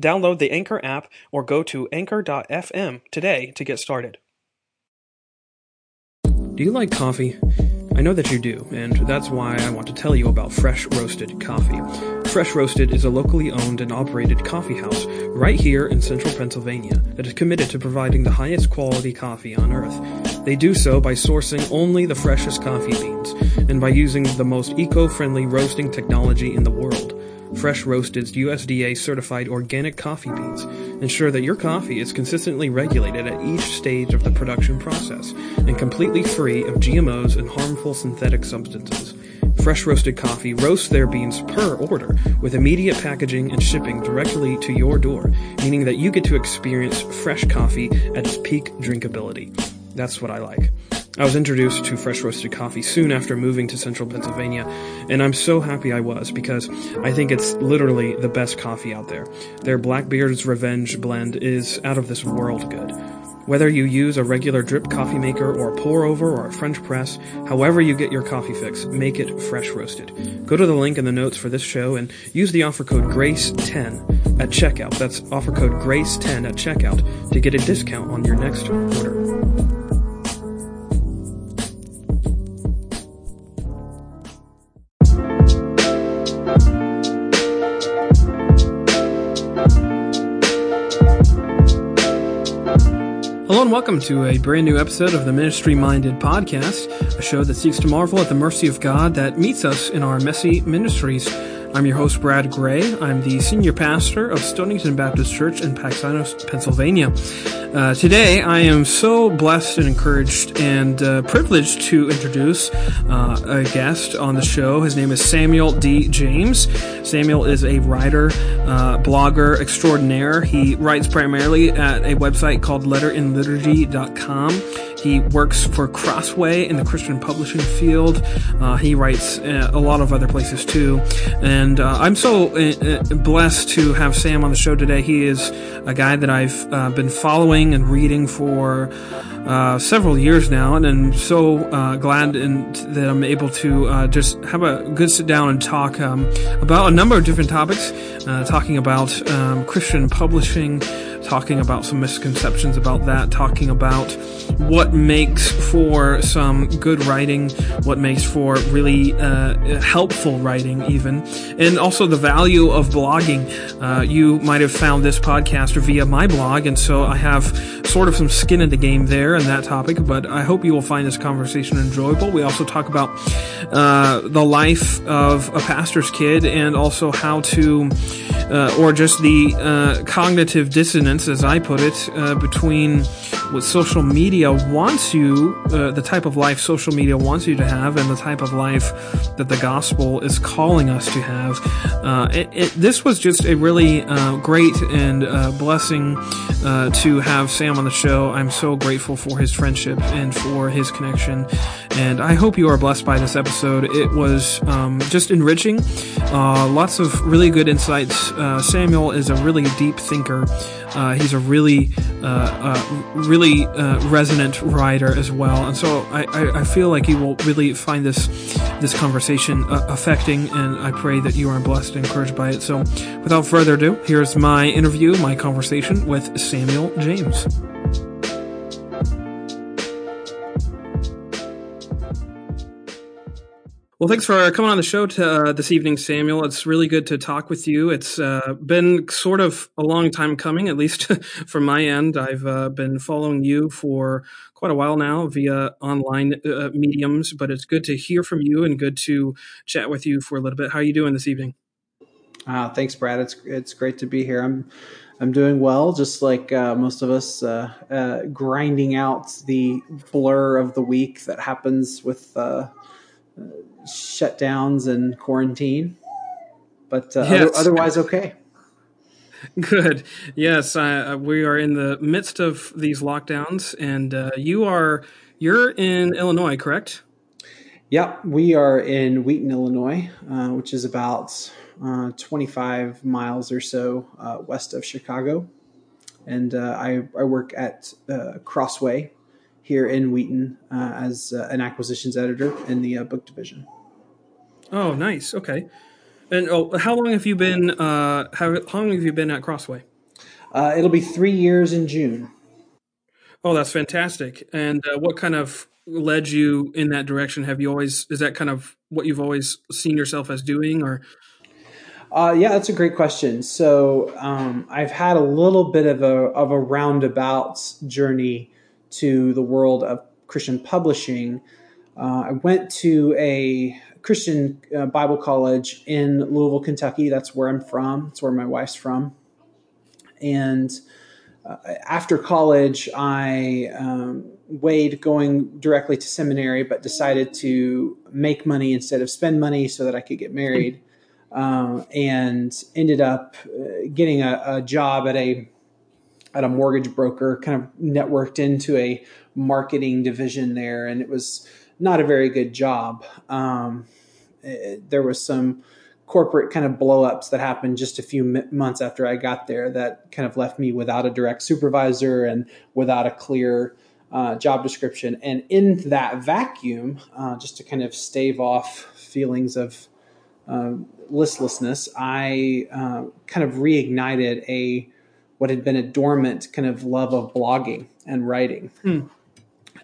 Download the Anchor app or go to anchor.fm today to get started. Do you like coffee? I know that you do, and that's why I want to tell you about Fresh Roasted Coffee. Fresh Roasted is a locally owned and operated coffee house right here in central Pennsylvania that is committed to providing the highest quality coffee on earth. They do so by sourcing only the freshest coffee beans and by using the most eco-friendly roasting technology in the world. Fresh Roasted's USDA certified organic coffee beans ensure that your coffee is consistently regulated at each stage of the production process and completely free of GMOs and harmful synthetic substances. Fresh Roasted Coffee roasts their beans per order with immediate packaging and shipping directly to your door, meaning that you get to experience fresh coffee at its peak drinkability. That's what I like. I was introduced to fresh roasted coffee soon after moving to central Pennsylvania, and I'm so happy I was because I think it's literally the best coffee out there. Their Blackbeard's Revenge blend is out of this world good. Whether you use a regular drip coffee maker or a pour over or a French press, however you get your coffee fix, make it fresh roasted. Go to the link in the notes for this show and use the offer code GRACE10 at checkout. That's offer code GRACE10 at checkout to get a discount on your next order. Hello and welcome to a brand new episode of the Ministry Minded Podcast, a show that seeks to marvel at the mercy of God that meets us in our messy ministries. I'm your host, Brad Gray. I'm the senior pastor of Stonington Baptist Church in Paxinos, Pennsylvania. Uh, today, I am so blessed and encouraged and uh, privileged to introduce uh, a guest on the show. His name is Samuel D. James. Samuel is a writer, uh, blogger extraordinaire. He writes primarily at a website called letterandliturgy.com. He works for Crossway in the Christian publishing field. Uh, he writes uh, a lot of other places too. And uh, I'm so uh, blessed to have Sam on the show today. He is a guy that I've uh, been following and reading for uh, several years now, and I'm so uh, glad that I'm able to uh, just have a good sit down and talk um, about a number of different topics, uh, talking about um, Christian publishing, talking about some misconceptions about that, talking about what makes for some good writing, what makes for really uh, helpful writing, even, and also the value of blogging. Uh, you might have found this podcast via my blog, and so I have sort of some skin in the game there and that topic, but I hope you will find this conversation enjoyable. We also talk about uh, the life of a pastor's kid and also how to, uh, or just the uh, cognitive dissonance, as I put it, uh, between what social media wants you, uh, the type of life social media wants you to have, and the type of life that the gospel is calling us to have. Uh, it, it, this was just a really uh, great and uh, blessing uh, to have Sam on the show. I'm so grateful for his friendship and for his connection, and I hope you are blessed by this episode. It was um, just enriching, lots of really good insights. Samuel is a really deep thinker. Uh, he's a really, uh, uh, really resonant writer as well, and so I, I, I, feel like you will really find this this conversation affecting, and I pray that you are blessed and encouraged by it. So, without further ado, here's my interview, my conversation with Samuel James. Well, thanks for coming on the show to, uh, this evening, Samuel. It's really good to talk with you. It's uh, been sort of a long time coming, at least from my end. I've uh, been following you for quite a while now via online uh, mediums, but it's good to hear from you and good to chat with you for a little bit. How are you doing this evening? Uh, thanks, Brad. It's it's great to be here. I'm I'm doing well, just like uh, most of us, uh, grinding out the blur of the week that happens with uh, shutdowns and quarantine. But uh, yes. other, otherwise, okay. Good. Yes, uh, we are in the midst of these lockdowns, and uh, you are you're in Illinois, correct? Yep, we are in Wheaton, Illinois, uh, which is about uh, 25 miles or so uh, west of Chicago, and uh, I, I work at Crossway here in Wheaton uh, as uh, an acquisitions editor in the uh, book division. Oh, nice. Okay. And oh, how long have you been? Uh, how, how long have you been at Crossway? Uh, it'll be three years in June. Oh, that's fantastic! And uh, what kind of led you in that direction? Have you always is that kind of what you've always seen yourself as doing, or? Uh, yeah, that's a great question. So um, I've had a little bit of a of a roundabout journey to the world of Christian publishing, uh, I went to a Christian uh, Bible college in Louisville, Kentucky. That's where I'm from. That's where my wife's from. And uh, after college, I um, weighed going directly to seminary, but decided to make money instead of spend money so that I could get married. Uh, and ended up uh, getting a, a job at a at a mortgage broker, kind of networked into a marketing division there, and it was not a very good job. Um, it, there was some corporate kind of blowups that happened just a few m- months after I got there that kind of left me without a direct supervisor and without a clear uh, job description. And in that vacuum, uh, just to kind of stave off feelings of uh, listlessness, I uh, kind of reignited a what had been a dormant kind of love of blogging and writing. Hmm.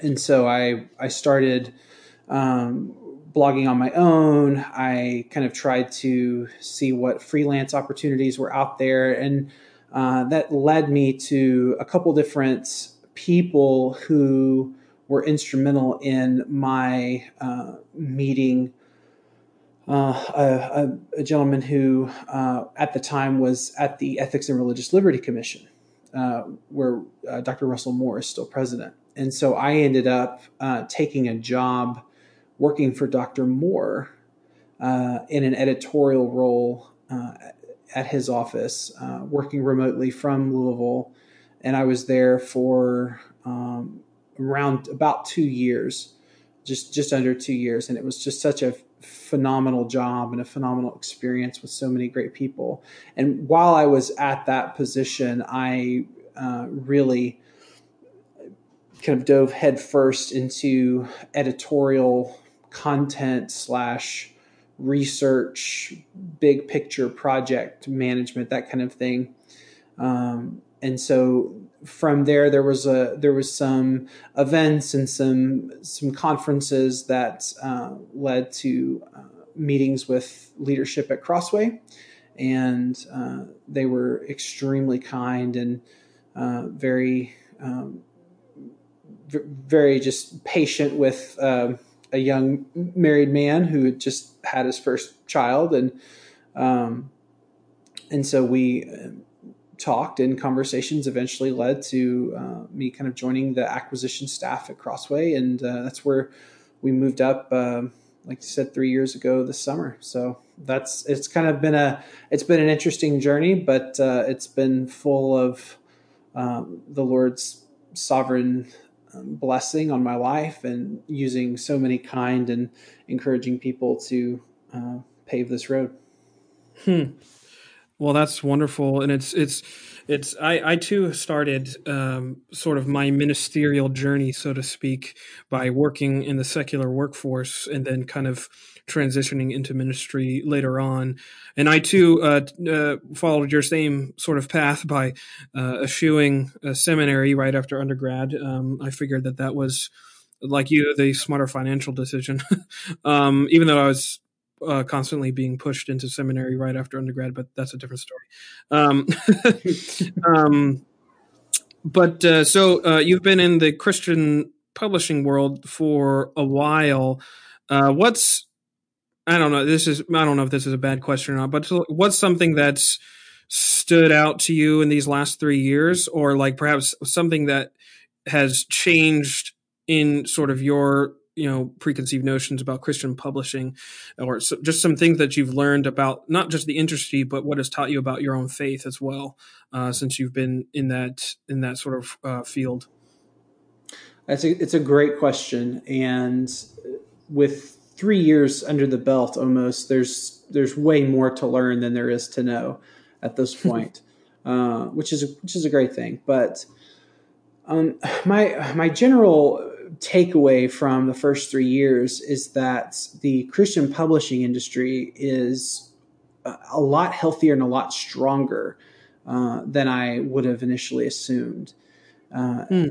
And so I I started um, blogging on my own. I kind of tried to see what freelance opportunities were out there, and uh, that led me to a couple different people who were instrumental in my uh, meeting a, a, gentleman who, uh, at the time, was at the Ethics and Religious Liberty Commission, uh, where uh, Dr. Russell Moore is still president. And so I ended up uh, taking a job working for Dr. Moore uh, in an editorial role at his office, working remotely from Louisville. And I was there for um, around about two years, just just under two years, and it was just such a phenomenal job and a phenomenal experience with so many great people. And while I was at that position, I uh, really kind of dove headfirst into editorial content slash research, big picture project management, that kind of thing. Um, and so from there there was a there was some events and some some conferences that uh, led to uh, meetings with leadership at Crossway, and uh, they were extremely kind and uh, very um, v- very just patient with um, a young married man who had just had his first child. And um, and so we talked and conversations eventually led to uh, me kind of joining the acquisition staff at Crossway, and uh, that's where we moved up. Uh, like you said, three years ago this summer. So that's it's kind of been a it's been an interesting journey, but uh, it's been full of um, the Lord's sovereign um, blessing on my life and using so many kind and encouraging people to uh, pave this road. Hmm. Well, that's wonderful, and it's it's it's I I too started um, sort of my ministerial journey, so to speak, by working in the secular workforce, and then kind of transitioning into ministry later on. And I too uh, uh, followed your same sort of path by uh, eschewing a seminary right after undergrad. Um, I figured that that was like you, the smarter financial decision. um, even though I was uh, constantly being pushed into seminary right after undergrad, but that's a different story. Um, um, but uh, so uh, you've been in the Christian publishing world for a while. Uh, what's I don't know. This is I don't know if this is a bad question or not, but what's something that's stood out to you in these last three years, or like perhaps something that has changed in sort of your you know preconceived notions about Christian publishing, or so, just some things that you've learned about not just the industry, but what has taught you about your own faith as well, uh, since you've been in that in that sort of uh, field. It's a it's a great question, and with three years under the belt, almost there's there's way more to learn than there is to know at this point, uh, which is which is a great thing. But um, my my general takeaway from the first three years is that the Christian publishing industry is a lot healthier and a lot stronger uh, than I would have initially assumed. Uh, mm.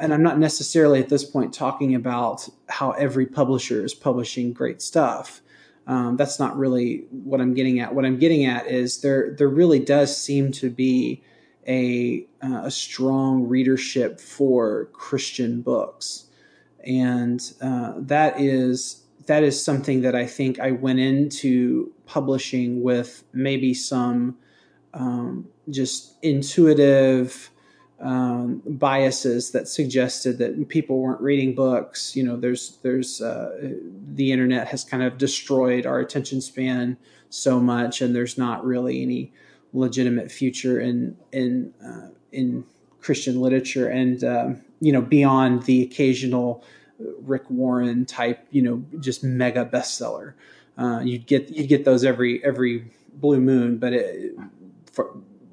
And I'm not necessarily at this point talking about how every publisher is publishing great stuff. Um, that's not really what I'm getting at. What I'm getting at is there there really does seem to be a uh, a strong readership for Christian books and uh, that is that is something that I think I went into publishing with maybe some um, just intuitive um, biases that suggested that people weren't reading books. You know, there's there's uh, the internet has kind of destroyed our attention span so much, and there's not really any legitimate future in in uh, in Christian literature, and um, you know, beyond the occasional Rick Warren type, you know, just mega bestseller. Uh, you'd get you'd get those every every blue moon, but it, far,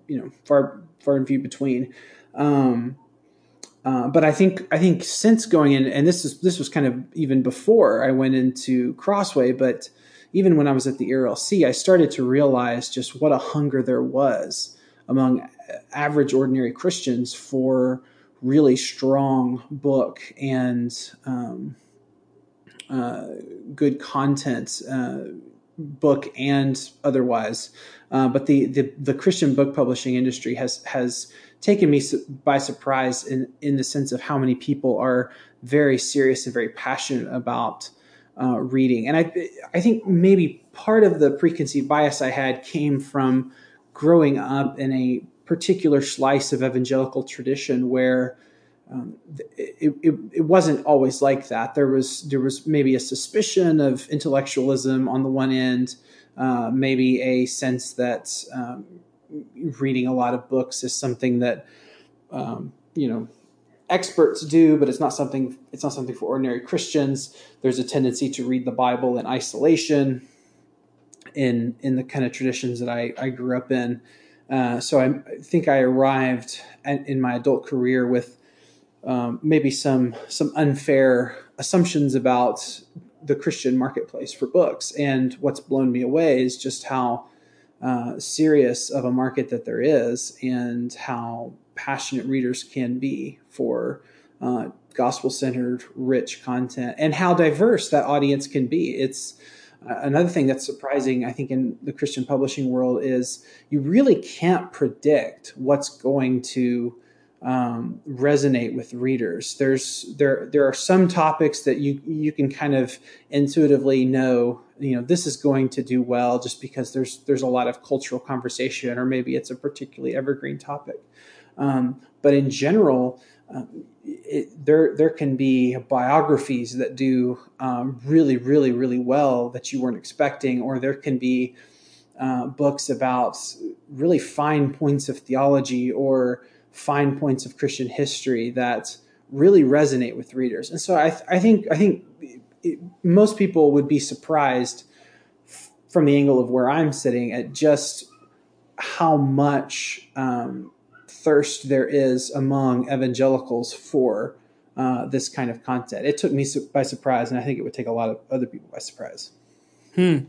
you know, far far and few between. Um, uh, but I think I think since going in, and this is this was kind of even before I went into Crossway, but even when I was at the ERLC, I started to realize just what a hunger there was among average ordinary Christians for really strong book and um, uh, good content, uh, book and otherwise. Uh, but the, the, the Christian book publishing industry has has taken me by surprise in in the sense of how many people are very serious and very passionate about uh, reading. And I I think maybe part of the preconceived bias I had came from growing up in a particular slice of evangelical tradition where um, it, it, it, wasn't always like that. There was there was maybe a suspicion of intellectualism on the one end, uh, maybe a sense that um, reading a lot of books is something that um, you know experts do, but it's not something it's not something for ordinary Christians. There's a tendency to read the Bible in isolation, in in the kind of traditions that I, I grew up in. Uh, so I, think I arrived at, in my adult career with um, maybe some some unfair assumptions about the Christian marketplace for books. And what's blown me away is just how uh, serious of a market that there is, and how passionate readers can be for uh, gospel centered, rich content, and how diverse that audience can be. It's another thing that's surprising, I think, in the Christian publishing world is you really can't predict what's going to um, resonate with readers. There's there there are some topics that you you can kind of intuitively know you know this is going to do well just because there's there's a lot of cultural conversation or maybe it's a particularly evergreen topic. Um, but in general, um, it, there there can be biographies that do um, really really really well that you weren't expecting, or there can be uh, books about really fine points of theology or fine points of Christian history that really resonate with readers. And so I, th- I think I think it, most people would be surprised f- from the angle of where I'm sitting at just how much um, thirst there is among evangelicals for uh, this kind of content. It took me su- by surprise, and I think it would take a lot of other people by surprise. Hmm.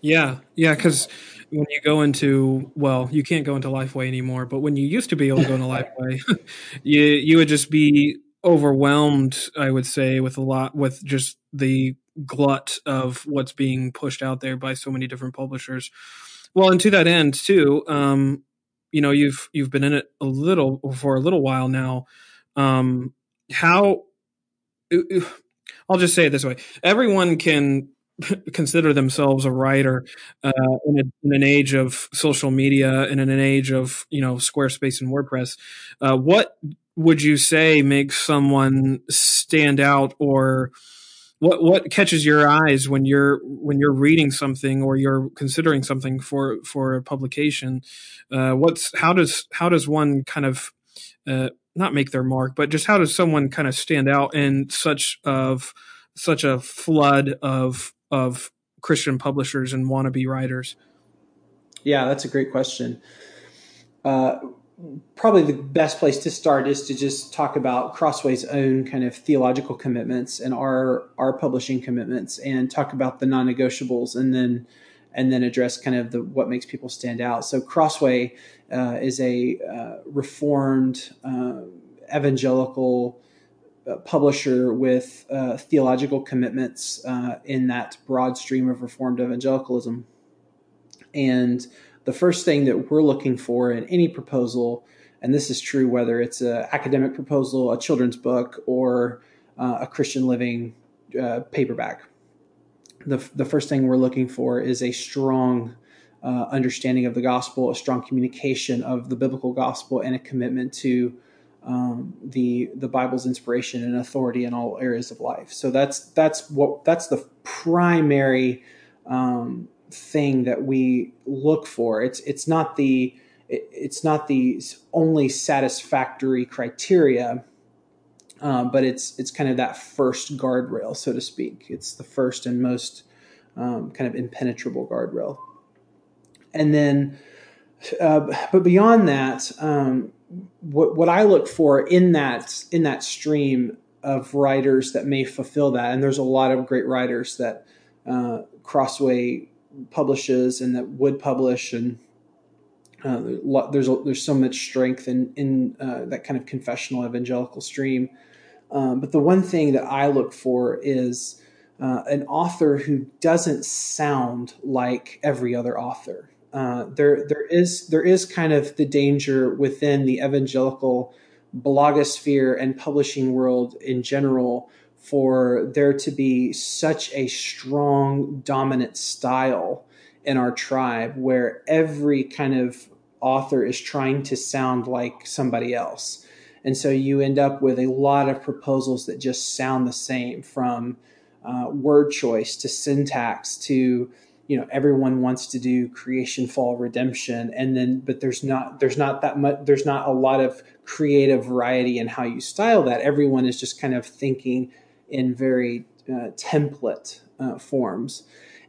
Yeah, yeah, because when you go into well, you can't go into Lifeway anymore, but when you used to be able to go into Lifeway, you you would just be overwhelmed, I would say, with a lot with just the glut of what's being pushed out there by so many different publishers. Well, and to that end, too, um, you know, you've you've been in it a little for a little while now. Um, how I'll just say it this way: everyone can consider themselves a writer uh, in, a, in, an age of social media and in an age of you know Squarespace and WordPress. Uh, what would you say makes someone stand out, or what what catches your eyes when you're when you're reading something or you're considering something for for a publication? Uh, what's how does how does one kind of uh, not make their mark, but just how does someone kind of stand out in such of such a flood of of Christian publishers and wannabe writers? Yeah, that's a great question. Uh, probably the best place to start is to just talk about Crossway's own kind of theological commitments and our our publishing commitments, and talk about the non-negotiables, and then and then address kind of the what makes people stand out. So Crossway uh, is a uh, reformed uh, evangelical uh, publisher with uh, theological commitments uh, in that broad stream of reformed evangelicalism. And the first thing that we're looking for in any proposal, and this is true whether it's an academic proposal, a children's book, or uh, a Christian living uh, paperback, the, the first thing we're looking for is a strong uh, understanding of the gospel, a strong communication of the biblical gospel, and a commitment to um, the the Bible's inspiration and authority in all areas of life. So that's that's what that's the primary um, thing that we look for. It's it's not the it, it's not the only satisfactory criteria, um, but it's it's kind of that first guardrail, so to speak. It's the first and most um, kind of impenetrable guardrail, and then. Uh, but beyond that, um, what what I look for in that in that stream of writers that may fulfill that, and there's a lot of great writers that uh, Crossway publishes and that would publish, and uh, there's a, there's so much strength in in uh, that kind of confessional evangelical stream. Um, but the one thing that I look for is uh, an author who doesn't sound like every other author. Uh, there there is there is kind of the danger within the evangelical blogosphere and publishing world in general for there to be such a strong dominant style in our tribe where every kind of author is trying to sound like somebody else. And so you end up with a lot of proposals that just sound the same from uh, word choice to syntax to you know everyone wants to do creation fall redemption and then but there's not there's not that much there's not a lot of creative variety in how you style that everyone is just kind of thinking in very uh, template uh, forms.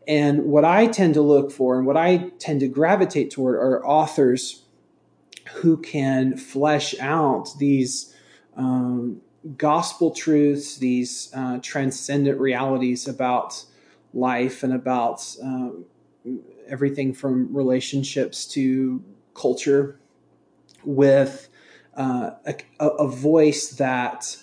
And what i tend to look for and what i tend to gravitate toward are authors who can flesh out these um, gospel truths these uh, transcendent realities about life and about um, everything from relationships to culture with uh, a, a, voice that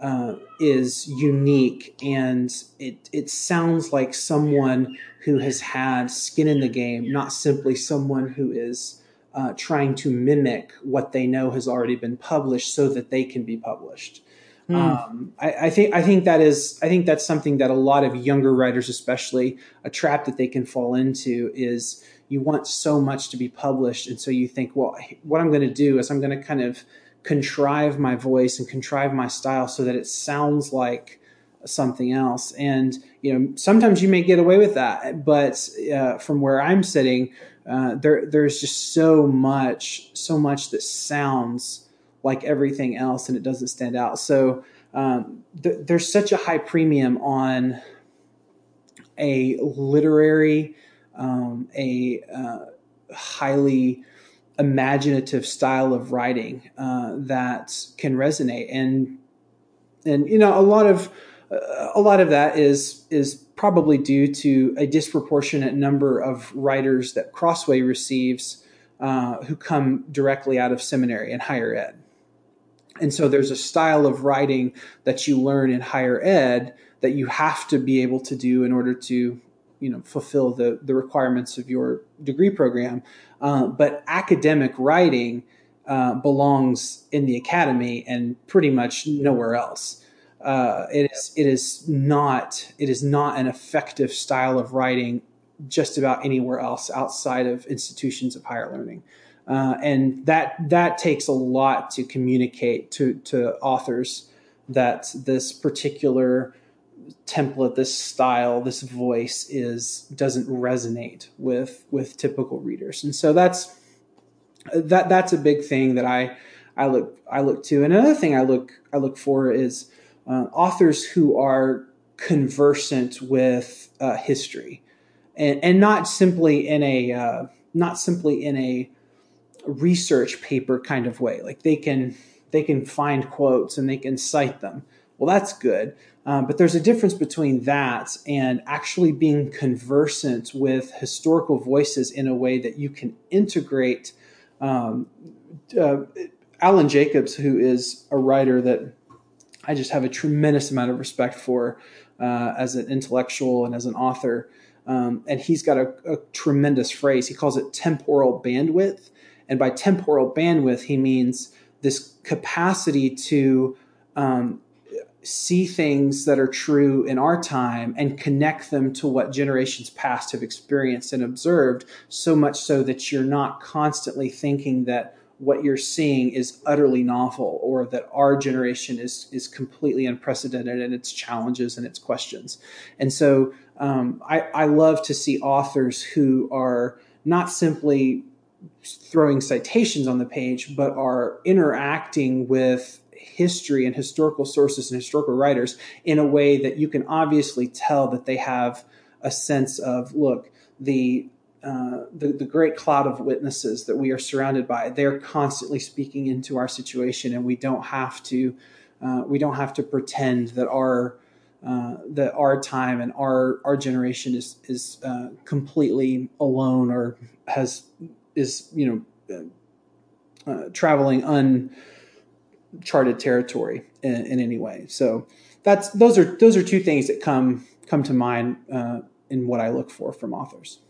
uh, is unique and it, it sounds like someone who has had skin in the game, not simply someone who is uh, trying to mimic what they know has already been published so that they can be published. Mm. Um, I, I, think I think that is I think that's something that a lot of younger writers, especially, a trap that they can fall into is you want so much to be published, and so you think, well, what I'm going to do is I'm going to kind of contrive my voice and contrive my style so that it sounds like something else. And you know, sometimes you may get away with that, but uh, from where I'm sitting, uh, there there's just so much, so much that sounds like everything else and it doesn't stand out. So um, th- there's such a high premium on a literary, um, a uh, highly imaginative style of writing uh, that can resonate and and you know a lot of uh, a lot of that is is probably due to a disproportionate number of writers that Crossway receives uh, who come directly out of seminary and higher ed And so there's a style of writing that you learn in higher ed that you have to be able to do in order to you know fulfill the the requirements of your degree program. Uh, but academic writing uh, belongs in the academy and pretty much nowhere else. Uh, it is it is not it is not an effective style of writing just about anywhere else outside of institutions of higher learning. Uh, and that that takes a lot to communicate to to authors that this particular template, this style, this voice is doesn't resonate with with typical readers, and so that's that that's a big thing that I I look I look to. And another thing I look I look for is uh, authors who are conversant with uh, history, and and not simply in a uh, not simply in a research paper kind of way. Like they can they can find quotes and they can cite them. Well, that's good. Um, but there's a difference between that and actually being conversant with historical voices in a way that you can integrate. Um, uh, Alan Jacobs, who is a writer that I just have a tremendous amount of respect for uh, as an intellectual and as an author. Um, and he's got a, a, tremendous phrase. He calls it temporal bandwidth. And by temporal bandwidth, he means this capacity to um, see things that are true in our time and connect them to what generations past have experienced and observed, so much so that you're not constantly thinking that what you're seeing is utterly novel or that our generation is is completely unprecedented in its challenges and its questions. And so um, I, I love to see authors who are not simply throwing citations on the page, but are interacting with history and historical sources and historical writers in a way that you can obviously tell that they have a sense of look the uh, the, the great cloud of witnesses that we are surrounded by they're constantly speaking into our situation and we don't have to uh, we don't have to pretend that our uh, that our time and our our generation is is uh, completely alone or has is you know uh, traveling un charted territory in, in, any way. So that's those are those are two things that come come to mind uh, in what I look for from authors.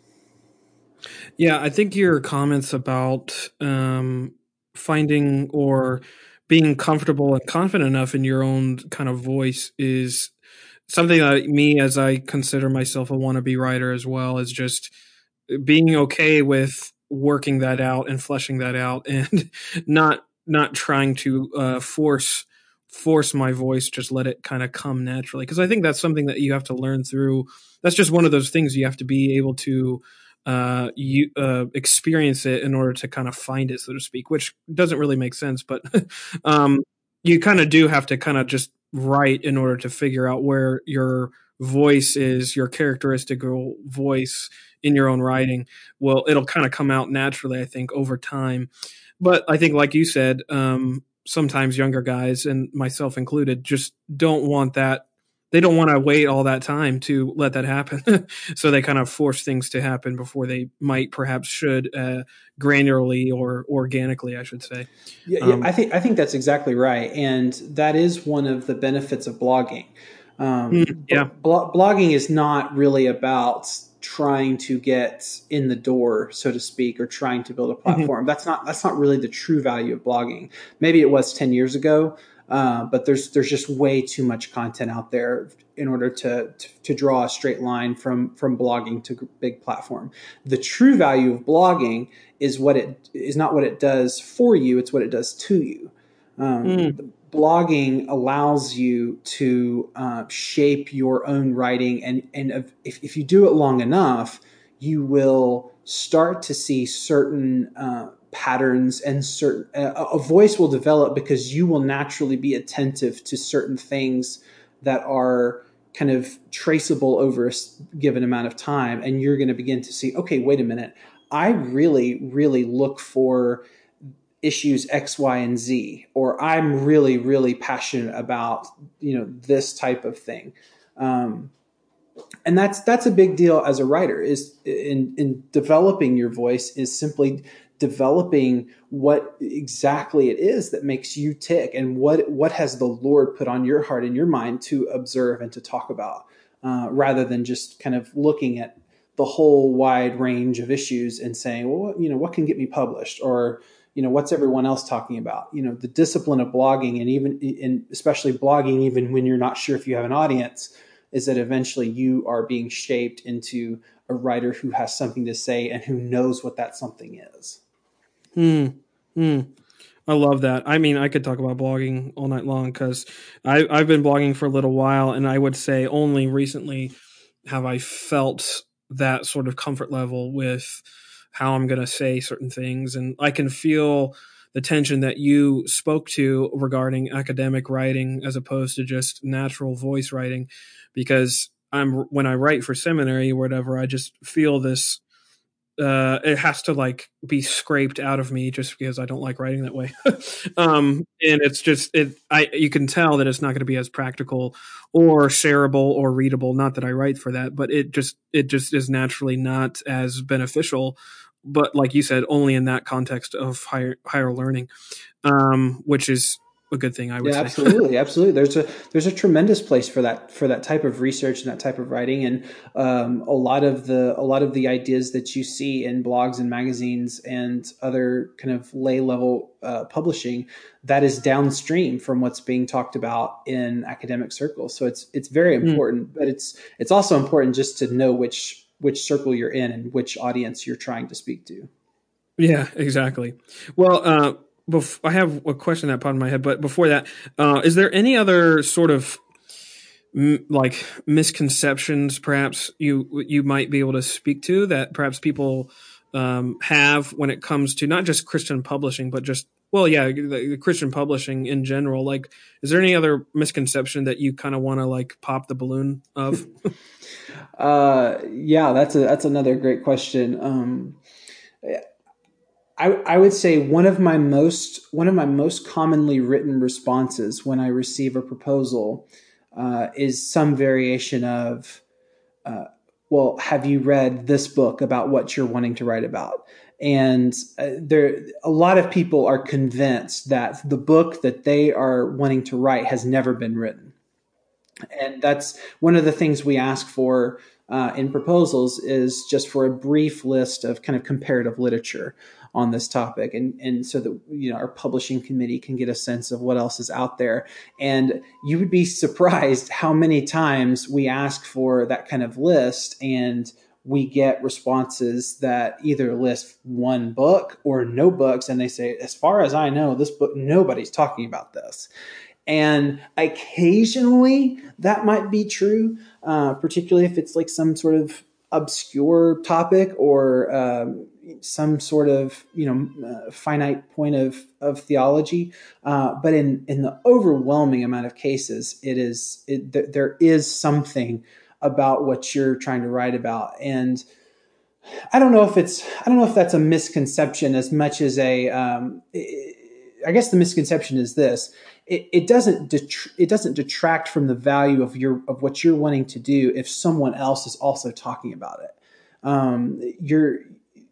Yeah, I think your comments about um, finding or being comfortable and confident enough in your own kind of voice is something that me, as I consider myself a wannabe writer as well, is just being okay with working that out and fleshing that out and not not trying to uh, force force my voice just let it kind of come naturally. Because i think that's something that you have to learn through that's just one of those things you have to be able to uh, you uh, experience it in order to kind of find it so to speak which doesn't really make sense but um, you kind of do have to kind of just write in order to figure out where your voice is your characteristic voice in your own writing. Well it'll kind of come out naturally i think over time but I think, like you said, um, sometimes younger guys and myself included just don't want that. They don't want to wait all that time to let that happen. so they kind of force things to happen before they might, perhaps, should uh, granularly or organically, I should say. Yeah, um, yeah, I think I think that's exactly right, and that is one of the benefits of blogging. Um, mm, yeah, blogging is not really about trying to get in the door, so to speak, or trying to build a mm-hmm. platform. Mm-hmm. That's not that's not really the true value of blogging. Maybe it was ten years ago, uh, but there's there's just way too much content out there in order to, to, to draw a straight line from from blogging to big platform. The true value of blogging is what it is not what it does for you; it's what it does to you. Um, mm blogging allows you to uh, shape your own writing and and if, if you do it long enough you will start to see certain uh, patterns and certain uh, a voice will develop because you will naturally be attentive to certain things that are kind of traceable over a given amount of time and you're going to begin to see okay wait a minute. I really really look for issues X, Y, and Z, or I'm really, really passionate about you know this type of thing. Um, and that's that's a big deal as a writer is in in developing your voice is simply developing what exactly it is that makes you tick and what what has the Lord put on your heart and your mind to observe and to talk about, uh, rather than just kind of looking at the whole wide range of issues and saying, well, you know, what can get me published or you know what's everyone else talking about? You know the discipline of blogging and even and especially blogging even when you're not sure if you have an audience is that eventually you are being shaped into a writer who has something to say and who knows what that something is. Hmm. Hmm. I love that. I mean, I could talk about blogging all night long because I've been blogging for a little while, and I would say only recently have I felt that sort of comfort level with how I'm going to say certain things. And I can feel the tension that you spoke to regarding academic writing as opposed to just natural voice writing because I'm when I write for seminary or whatever, I just feel this uh, it has to like be scraped out of me just because I don't like writing that way. um, and it's just it. I you can tell that it's not going to be as practical or shareable or readable. Not that I write for that, but it just it just is naturally not as beneficial but like you said, only in that context of higher higher learning, um, which is a good thing. I would yeah, say. absolutely, absolutely. There's a there's a tremendous place for that for that type of research and that type of writing, and um, a lot of the a lot of the ideas that you see in blogs and magazines and other kind of lay level uh, publishing that is downstream from what's being talked about in academic circles. So it's it's very hmm. important, mm. but it's it's also important just to know which which circle you're in and which audience you're trying to speak to. Yeah, exactly. Well, uh, bef- I have a question that popped in my head, but before that, uh, is there any other sort of m- like misconceptions, perhaps you you might be able to speak to that perhaps people um, have when it comes to not just Christian publishing, but just well, yeah, the, the, Christian publishing in general. Like, is there any other misconception that you kind of want to like pop the balloon of? uh, yeah, that's a that's another great question. Um, I I would say one of my most one of my most commonly written responses when I receive a proposal uh, is some variation of. Uh, well, have you read this book about what you're wanting to write about? And uh, there a lot of people are convinced that the book that they are wanting to write has never been written. And that's one of the things we ask for uh, in proposals is just for a brief list of kind of comparative literature on this topic. And and so that you know our publishing committee can get a sense of what else is out there. And you would be surprised how many times we ask for that kind of list and we get responses that either list one book or no books and they say as far as i know this book nobody's talking about this. And occasionally that might be true uh, particularly if it's like some sort of obscure topic or um, some sort of you know uh, finite point of of theology. Uh, but in in the overwhelming amount of cases it is it, th- there is something about what you're trying to write about. And I don't know if it's I don't know if that's a misconception as much as a um, I guess the misconception is this: it, it doesn't detr- it doesn't detract from the value of your of what you're wanting to do if someone else is also talking about it. Um, you're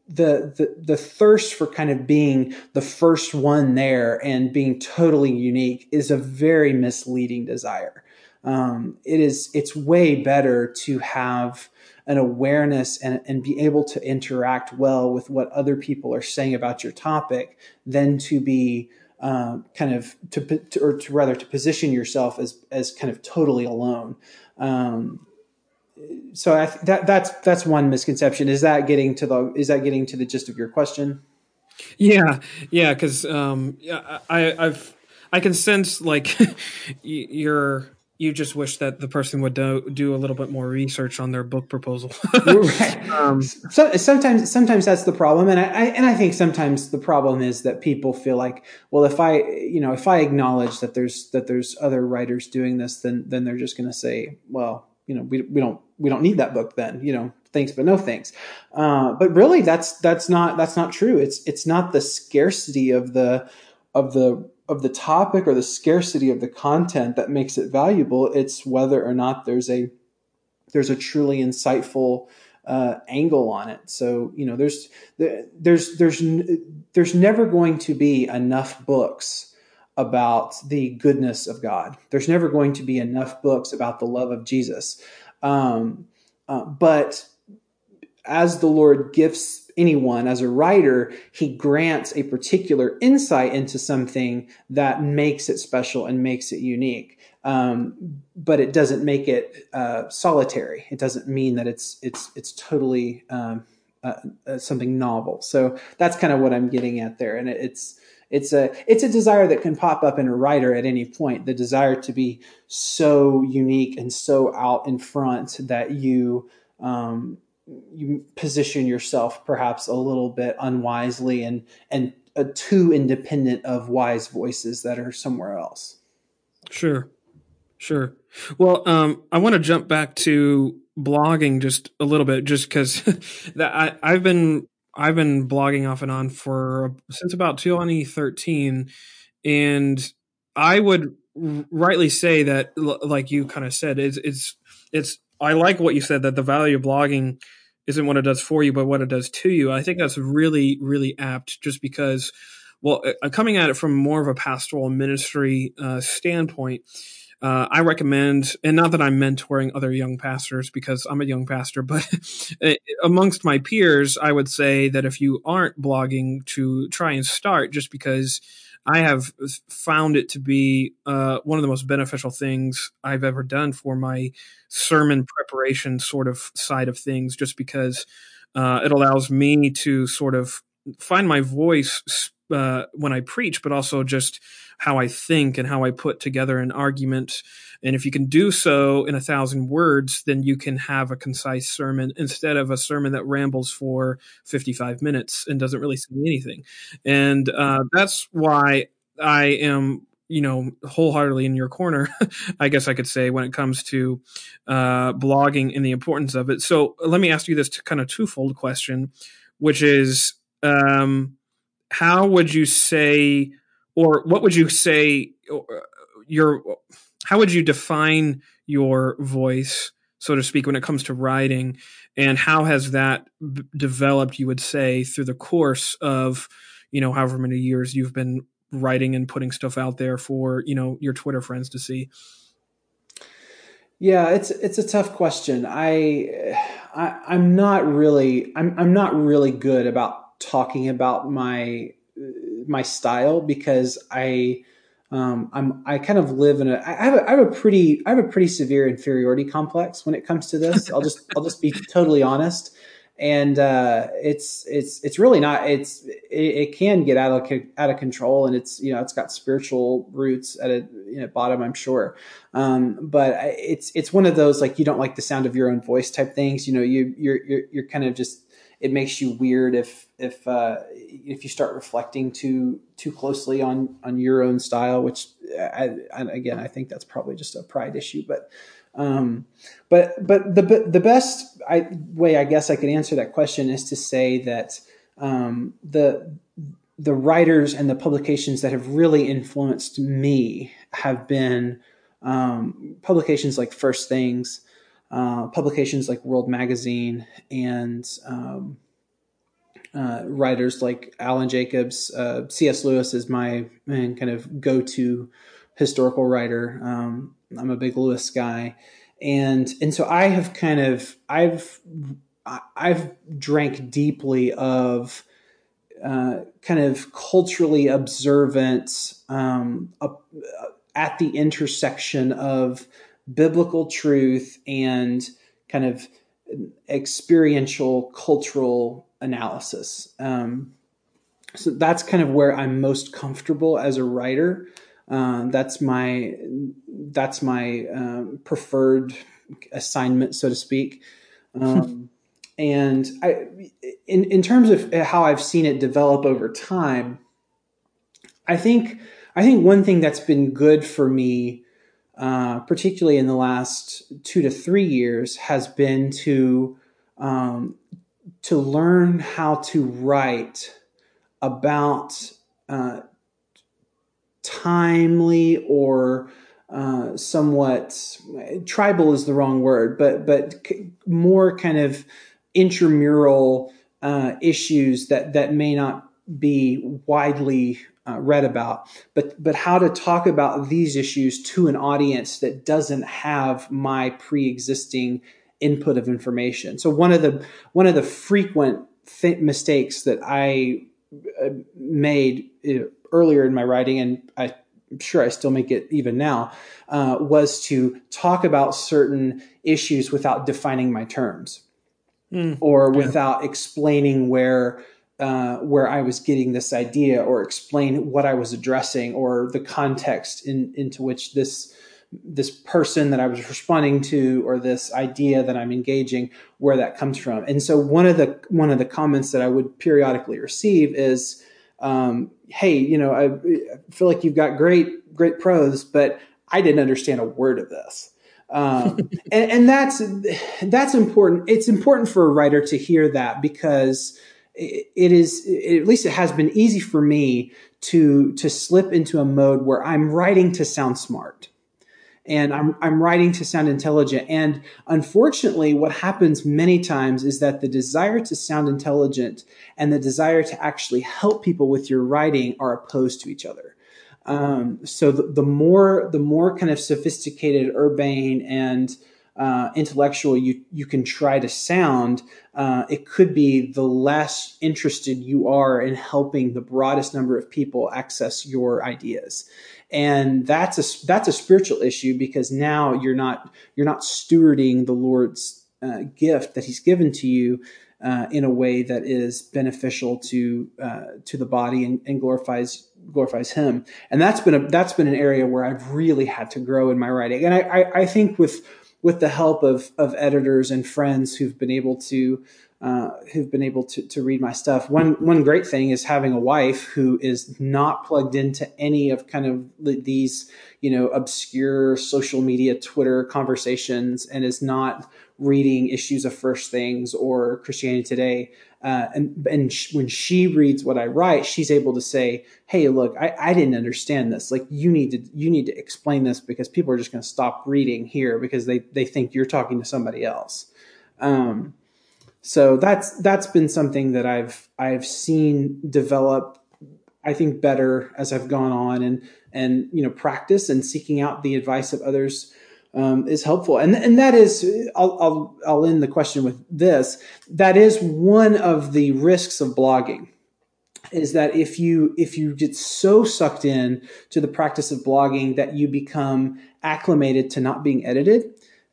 the, the the thirst for kind of being the first one there and being totally unique is a very misleading desire um, it is it's way better to have an awareness and, and be able to interact well with what other people are saying about your topic than to be uh, kind of to, to, or to rather to position yourself as as kind of totally alone. Um, so I, that that's that's one misconception. Is that getting to the is that getting to the gist of your question? Yeah, yeah, because um, I I've I can sense like you're you just wish that the person would do, do a little bit more research on their book proposal. right. Um, so, sometimes, sometimes that's the problem, and I, I, and I think sometimes the problem is that people feel like, well, if I, you know, if I acknowledge that there's that there's other writers doing this, then then they're just going to say, well, you know, we we don't we don't need that book then, you know, thanks but no thanks. Uh, but really, that's that's not that's not true. It's it's not the scarcity of the of the of the topic or the scarcity of the content that makes it valuable. It's whether or not there's a there's a truly insightful uh, angle on it. So you know, there's there's there's there's never going to be enough books about the goodness of God. There's never going to be enough books about the love of Jesus. Um, uh, but as the Lord gifts anyone as a writer, he grants a particular insight into something that makes it special and makes it unique. Um, but it doesn't make it uh, solitary. It doesn't mean that it's it's it's totally um, uh, uh, something novel. So that's kind of what I'm getting at there, and it's it's a it's a desire that can pop up in a writer at any point. The desire to be so unique and so out in front that you um, you position yourself perhaps a little bit unwisely and and uh, too independent of wise voices that are somewhere else. Sure, sure. Well, um, I want to jump back to blogging just a little bit, just because that I, I've been I've been blogging off and on for since about 2013, and I would rightly say that, like you kind of said, it's it's it's I like what you said that the value of blogging isn't what it does for you, but what it does to you. I think that's really, really apt just because, well, uh, coming at it from more of a pastoral ministry uh, standpoint, uh, I recommend, and not that I'm mentoring other young pastors because I'm a young pastor, but amongst my peers, I would say that if you aren't blogging, to try and start just because I have found it to be uh, one of the most beneficial things I've ever done for my sermon preparation sort of side of things, just because uh, it allows me to sort of find my voice uh, when I preach, but also just how I think and how I put together an argument. And if you can do so in a thousand words, then you can have a concise sermon instead of a sermon that rambles for 55 minutes and doesn't really say anything. And uh, that's why I am you know wholeheartedly in your corner i guess i could say when it comes to uh, blogging and the importance of it so let me ask you this kind of twofold question which is um, how would you say or what would you say uh, your how would you define your voice so to speak when it comes to writing? And how has that b- developed you would say through the course of you know however many years you've been writing and putting stuff out there for you know your twitter friends to see? Yeah it's it's a tough question. I, I i'm not really i'm i'm not really good about talking about my my style because I um, I'm I kind of live in a I have a I have a pretty I have a pretty severe inferiority complex when it comes to this. I'll just I'll just be totally honest, and uh, it's it's it's really not it's it, it, can get out of out of control, and it's you know it's got spiritual roots at a you know, bottom, I'm sure. Um, but it's it's one of those like you don't like the sound of your own voice type things. You know you you're you're, you're kind of just it makes you weird if if uh, if you start reflecting too too closely on on your own style, which I, I, again I think that's probably just a pride issue. But um, but but the the best I, way I guess I could answer that question is to say that um, the the writers and the publications that have really influenced me have been um, publications like First Things, uh, publications like World Magazine and um, uh, writers like Alan Jacobs. Uh, C.S. Lewis is my man, kind of go to historical writer. Um, I'm a big Lewis guy. And, and so I have kind of, I've, I've drank deeply of uh, kind of culturally observant um, at the intersection of biblical truth and kind of experiential cultural analysis. Um, so that's kind of where I'm most comfortable as a writer. Uh, that's my that's my um, preferred assignment, so to speak. Um, and I, in in terms of how I've seen it develop over time, I think I think one thing that's been good for me uh, particularly in the last two to three years, has been to um, to learn how to write about uh, timely or uh, somewhat tribal is the wrong word, but but more kind of intramural uh, issues that that may not be widely uh, read about, but but how to talk about these issues to an audience that doesn't have my pre-existing input of information. So one of the one of the frequent th- mistakes that I uh, made uh, earlier in my writing, and I'm sure I still make it even now, uh, was to talk about certain issues without defining my terms, mm, or without explaining where uh, where I was getting this idea or explain what I was addressing or the context in, into which this this person that I was responding to or this idea that I'm engaging where that comes from. And so one of the one of the comments that I would periodically receive is, um, "Hey, you know, I, I feel like you've got great great prose, but I didn't understand a word of this." um, and, and, that's that's important. It's important for a writer to hear that because it is at least it has been easy for me to to slip into a mode where I'm writing to sound smart and I'm, I'm writing to sound intelligent. And unfortunately, what happens many times is that the desire to sound intelligent and the desire to actually help people with your writing are opposed to each other. Um, so the, the, more the more kind of sophisticated, urbane, and uh, intellectual you you can try to sound, uh, it could be the less interested you are in helping the broadest number of people access your ideas, and that's a that's a spiritual issue because now you're not you're not stewarding the Lord's uh, gift that He's given to you. Uh, in a way that is beneficial to uh, to the body and, and, glorifies glorifies Him, and that's been a that's been an area where I've really had to grow in my writing, and I, I, I think with with the help of of editors and friends who've been able to uh, who've been able to, to read my stuff. One one great thing is having a wife who is not plugged into any of kind of these you know obscure social media Twitter conversations and is not reading issues of First Things or Christianity Today. Uh, and and sh- when she reads what I write, she's able to say, "Hey, look, I, I didn't understand this. Like, you need to you need to explain this because people are just going to stop reading here because they they think you're talking to somebody else." Um, so that's that's been something that I've I've seen develop. I think better as I've gone on and and you know practice and seeking out the advice of others um, is helpful. And and that is, I'll, I'll I'll end the question with this. That is one of the risks of blogging, is that if you if you get so sucked in to the practice of blogging that you become acclimated to not being edited,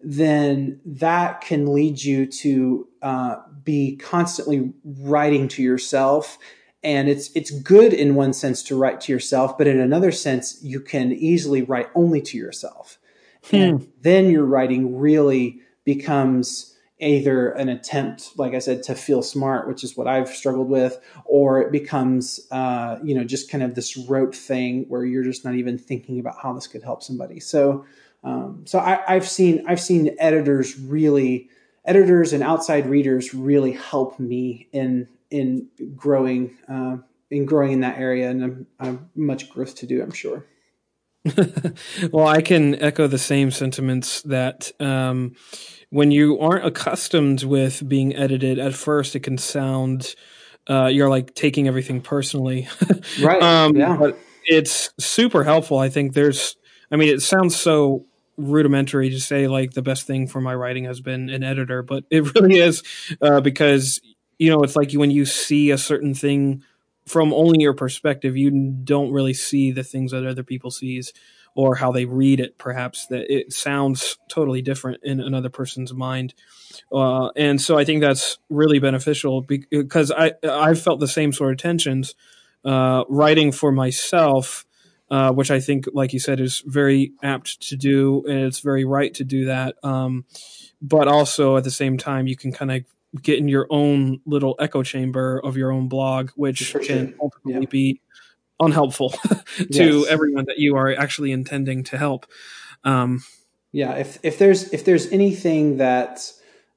then that can lead you to uh, be constantly writing to yourself and it's it's good in one sense to write to yourself but in another sense you can easily write only to yourself Hmm. And then your writing really becomes either an attempt, like I said, to feel smart, which is what I've struggled with, or it becomes, uh, you know, just kind of this rote thing where you're just not even thinking about how this could help somebody. So, um, so I, have seen I've seen editors really, editors and outside readers really help me in in growing uh, in growing in that area, and I'm, I'm much growth to do, I'm sure. well, I can echo the same sentiments that um, when you aren't accustomed with being edited, at first it can sound uh, you're like taking everything personally. right. Um, yeah. But it's super helpful. I think there's, I mean, it sounds so rudimentary to say like the best thing for my writing has been an editor, but it really is uh, because, you know, it's like when you see a certain thing from only your perspective, you don't really see the things that other people sees or how they read it. Perhaps that it sounds totally different in another person's mind, uh, and so I think that's really beneficial because I I felt the same sort of tensions uh, writing for myself. Uh, which I think, like you said, is very apt to do, and it's very right to do that. Um, but also at the same time, you can kind of get in your own little echo chamber of your own blog, which can ultimately yeah. be unhelpful to yes. everyone that you are actually intending to help. Um, yeah, if if there's if there's anything that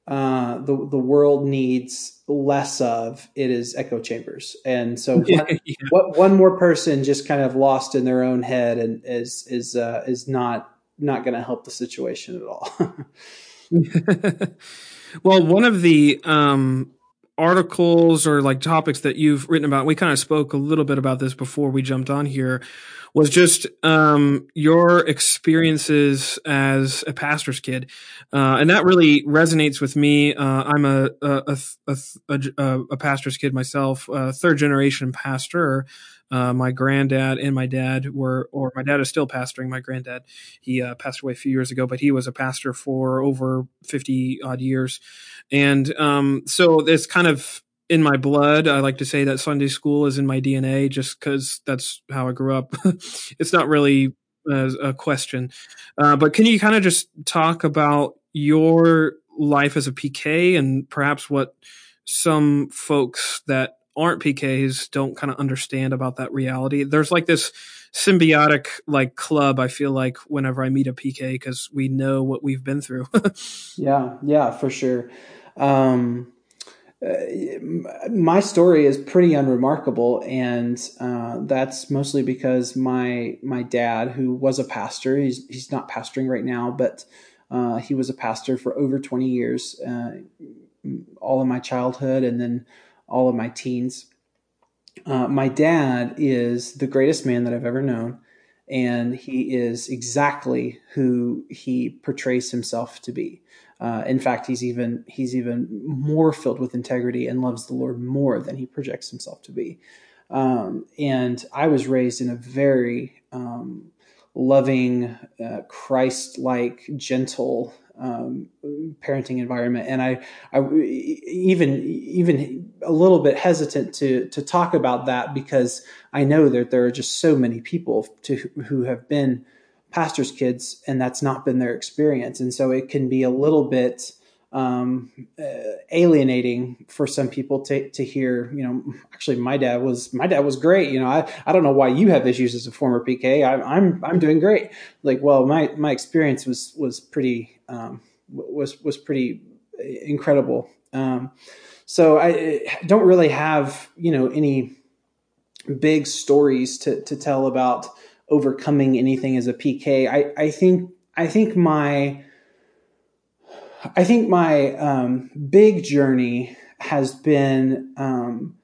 uh, the the world needs less of, it is echo chambers. And so, one, yeah. what, one more person just kind of lost in their own head and is is uh, is not not going to help the situation at all. Well, one of the um, articles or like topics that you've written about, we kind of spoke a little bit about this before we jumped on here, was just um, your experiences as a pastor's kid, uh, and that really resonates with me. Uh, I'm a a, a a, a pastor's kid myself, third generation pastor. Uh, my granddad and my dad were, or my dad is still pastoring. My granddad, he uh, passed away a few years ago, but he was a pastor for over 50 odd years. And um, so it's kind of in my blood. I like to say that Sunday school is in my DNA just because that's how I grew up. it's not really a, a question. Uh, but can you kind of just talk about your life as a PK and perhaps what some folks that aren't PKs don't kind of understand about that reality. There's like this symbiotic like club. I feel like whenever I meet a PK because we know what we've been through. yeah, yeah, for sure. Um, uh, my story is pretty unremarkable, and uh, that's mostly because my my dad, who was a pastor, he's he's not pastoring right now, but uh, he was a pastor for over twenty years, uh, all of my childhood, and then all of my teens. Uh, my dad is the greatest man that I've ever known, and he is exactly who he portrays himself to be. Uh, in fact, he's even he's even more filled with integrity and loves the Lord more than he projects himself to be. Um, and I was raised in a very um, loving, uh, Christ-like, gentle um, parenting environment, and I, I even even a little bit hesitant to to talk about that because I know that there are just so many people to who have been pastors' kids, and that's not been their experience, and so it can be a little bit um, uh, alienating for some people to, to hear, you know, actually my dad was, my dad was great. You know, I, I don't know why you have issues as a former PK. I, I'm, I'm doing great. Like, well, my, my experience was, was pretty, um, was, was pretty incredible. Um, so I don't really have, you know, any big stories to, to tell about overcoming anything as a PK. I, I think, I think my, I think my um, big journey has been um,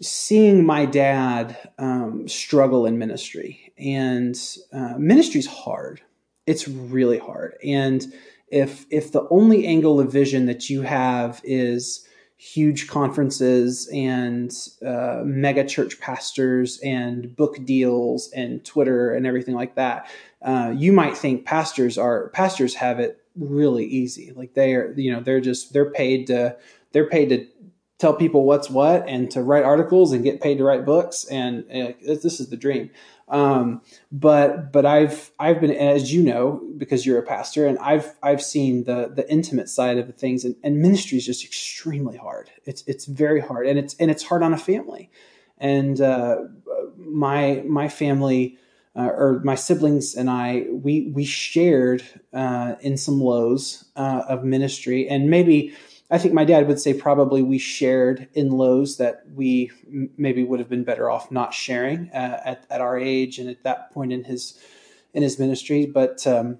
seeing my dad um, struggle in ministry, and uh, ministry's hard. It's really hard, and if if the only angle of vision that you have is huge conferences and uh, mega church pastors and book deals and Twitter and everything like that, uh, you might think pastors are pastors have it really easy. Like they are, you know, they're just they're paid to they're paid to tell people what's what and to write articles and get paid to write books and, and this is the dream. Um, but but I've I've been as you know because you're a pastor and I've I've seen the the intimate side of the things and, and ministry is just extremely hard. It's it's very hard and it's and it's hard on a family. And uh, my my family uh, or my siblings and I, we we shared uh, in some lows uh, of ministry, and maybe I think my dad would say probably we shared in lows that we m- maybe would have been better off not sharing uh, at at our age and at that point in his in his ministry. But um,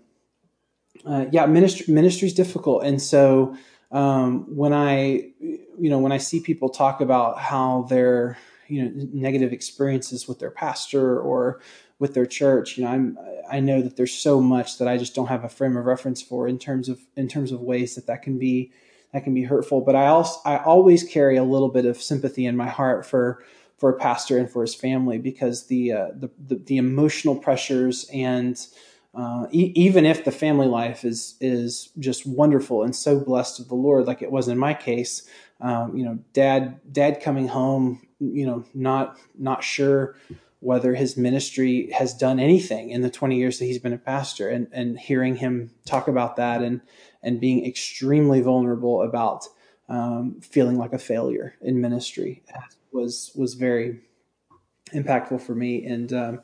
uh, yeah, ministry ministry is difficult, and so um, when I you know when I see people talk about how their you know negative experiences with their pastor or with their church. You know, I'm I know that there's so much that I just don't have a frame of reference for in terms of in terms of ways that that can be that can be hurtful. But I also I always carry a little bit of sympathy in my heart for for a pastor and for his family because the uh, the, the, the emotional pressures and uh, e- even if the family life is is just wonderful and so blessed of the Lord, like it was in my case, um, you know, dad dad coming home, you know, not not sure whether his ministry has done anything in the 20 years that he's been a pastor and, and hearing him talk about that and, and being extremely vulnerable about um, feeling like a failure in ministry was, was very impactful for me. And um,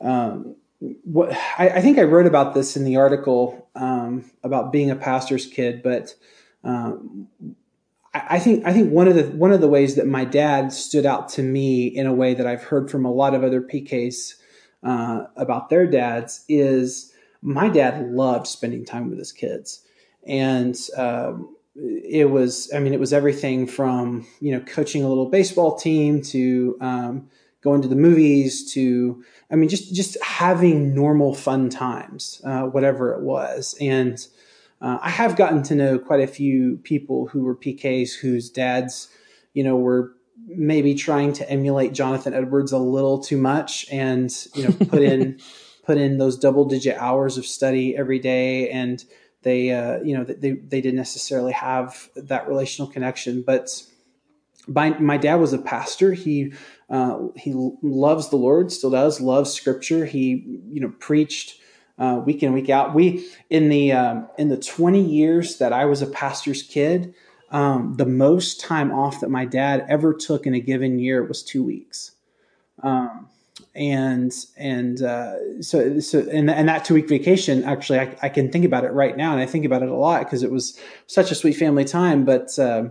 um, what I, I, think I wrote about this in the article um, about being a pastor's kid, but um, I think I think one of the one of the ways that my dad stood out to me in a way that I've heard from a lot of other PKs uh, about their dads is my dad loved spending time with his kids, and um, it was, I mean, it was everything from, you know, coaching a little baseball team to um, going to the movies to, I mean, just, just having normal fun times, uh, whatever it was. And uh, I have gotten to know quite a few people who were PKs whose dads, you know, were maybe trying to emulate Jonathan Edwards a little too much and, you know, put in, put in those double digit hours of study every day and, they uh, you know they they didn't necessarily have that relational connection. But my, my dad was a pastor. He uh, he loves the lord still does loves scripture. He you know preached uh, week in week out. We in the um, in the 20 years that i was a pastor's kid um, the most time off that my dad ever took in a given year was two weeks. Um, and and uh, so so and and that two week vacation actually I, I can think about it right now and I think about it a lot because it was such a sweet family time but uh,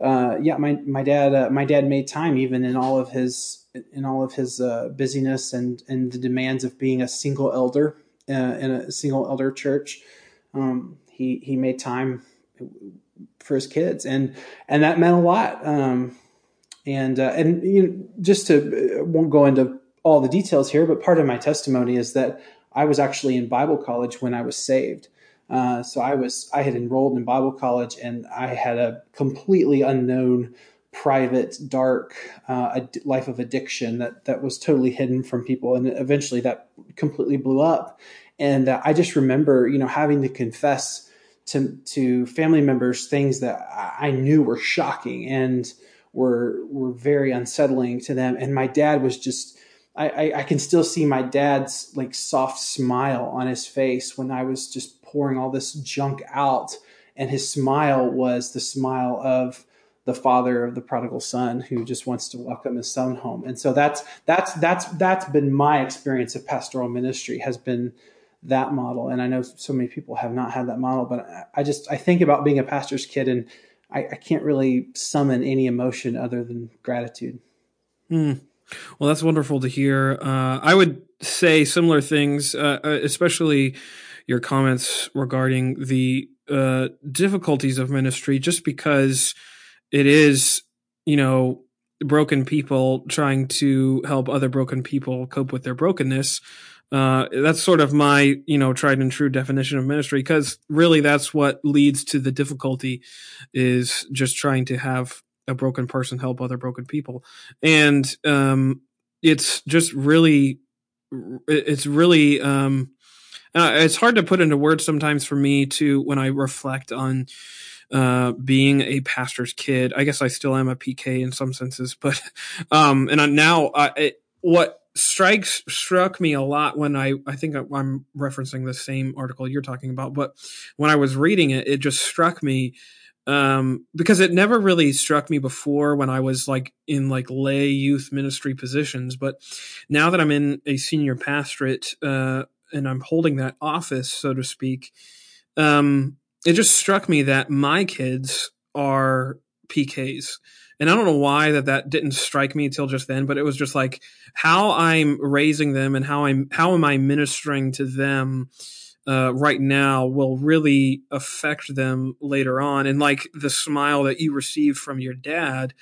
uh, yeah my my dad uh, my dad made time even in all of his in all of his uh, busyness and and the demands of being a single elder uh, in a single elder church um, he he made time for his kids and and that meant a lot um, and uh, and you know, just to won't go into all the details here, but part of my testimony is that I was actually in Bible college when I was saved. Uh, so I was I had enrolled in Bible college, and I had a completely unknown, private, dark uh, life of addiction that that was totally hidden from people, and eventually that completely blew up. And uh, I just remember, you know, having to confess to to family members things that I knew were shocking and were were very unsettling to them. And my dad was just I, I, can still see my dad's like soft smile on his face when I was just pouring all this junk out. And his smile was the smile of the father of the prodigal son who just wants to welcome his son home. And so that's that's that's that's been my experience of pastoral ministry has been that model. And I know so many people have not had that model, but I just I think about being a pastor's kid and I, I can't really summon any emotion other than gratitude. Mm. Well, that's wonderful to hear. Uh, I would say similar things, uh, uh, especially your comments regarding the uh, difficulties of ministry, just because it is, you know, broken people trying to help other broken people cope with their brokenness. Uh, that's sort of my, you know, tried and true definition of ministry, because really that's what leads to the difficulty is just trying to have a broken person help other broken people and um, it's just really it's really um, uh, it's hard to put into words sometimes for me to when i reflect on uh, being a pastor's kid i guess i still am a pk in some senses but um, and now I, it, what strikes struck me a lot when I I think I'm referencing the same article you're talking about, but when I was reading it, it just struck me um, because it never really struck me before when I was like in like lay youth ministry positions. But now that I'm in a senior pastorate uh, and I'm holding that office, so to speak, um, it just struck me that my kids are PKs. And I don't know why that that didn't strike me until just then, but it was just like how I'm raising them and how I'm how am I ministering to them uh, right now will really affect them later on. And like the smile that you received from your dad,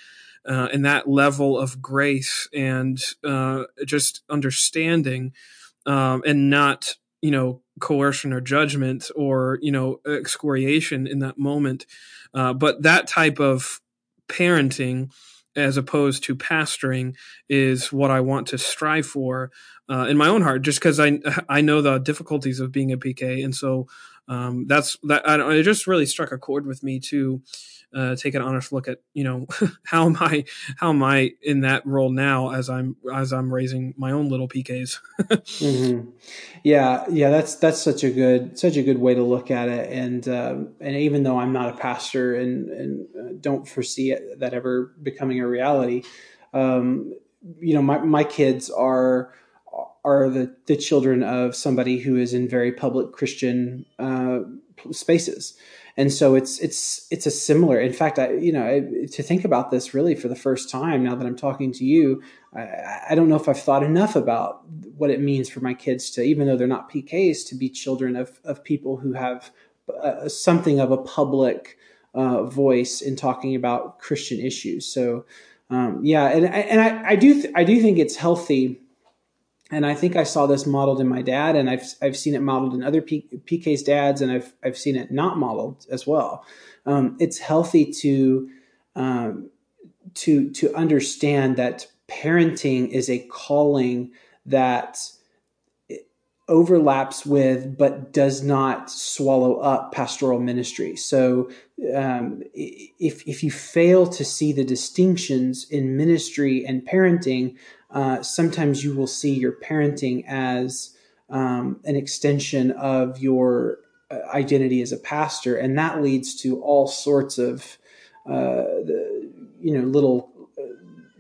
uh, and that level of grace and uh, just understanding, um, and not you know coercion or judgment or you know excoriation in that moment, uh, but that type of parenting as opposed to pastoring is what I want to strive for uh, in my own heart, just because I I know the difficulties of being a PK, and so um, that's that. I, it just really struck a chord with me to uh, take an honest look at you know how am I how am I in that role now as I'm as I'm raising my own little PKs. mm-hmm. Yeah, yeah, that's that's such a good such a good way to look at it, and um, and even though I'm not a pastor and and uh, don't foresee it, that ever becoming a reality, um, you know, my my kids are are the, the children of somebody who is in very public Christian uh, spaces. And so it's it's it's a similar. In fact, I you know I, to think about this really for the first time now that I'm talking to you, I, I, don't know if I've thought enough about what it means for my kids to, even though they're not PKs, to be children of of people who have uh, something of a public uh, voice in talking about Christian issues. So, um, yeah, and and I, I do th- I do think it's healthy, and I think I saw this modeled in my dad, and I've I've seen it modeled in other P- PK's dads, and I've I've seen it not modeled as well. Um, it's healthy to um, to to understand that parenting is a calling that overlaps with but does not swallow up pastoral ministry so um, if, if you fail to see the distinctions in ministry and parenting uh, sometimes you will see your parenting as um, an extension of your uh, identity as a pastor and that leads to all sorts of uh, you know little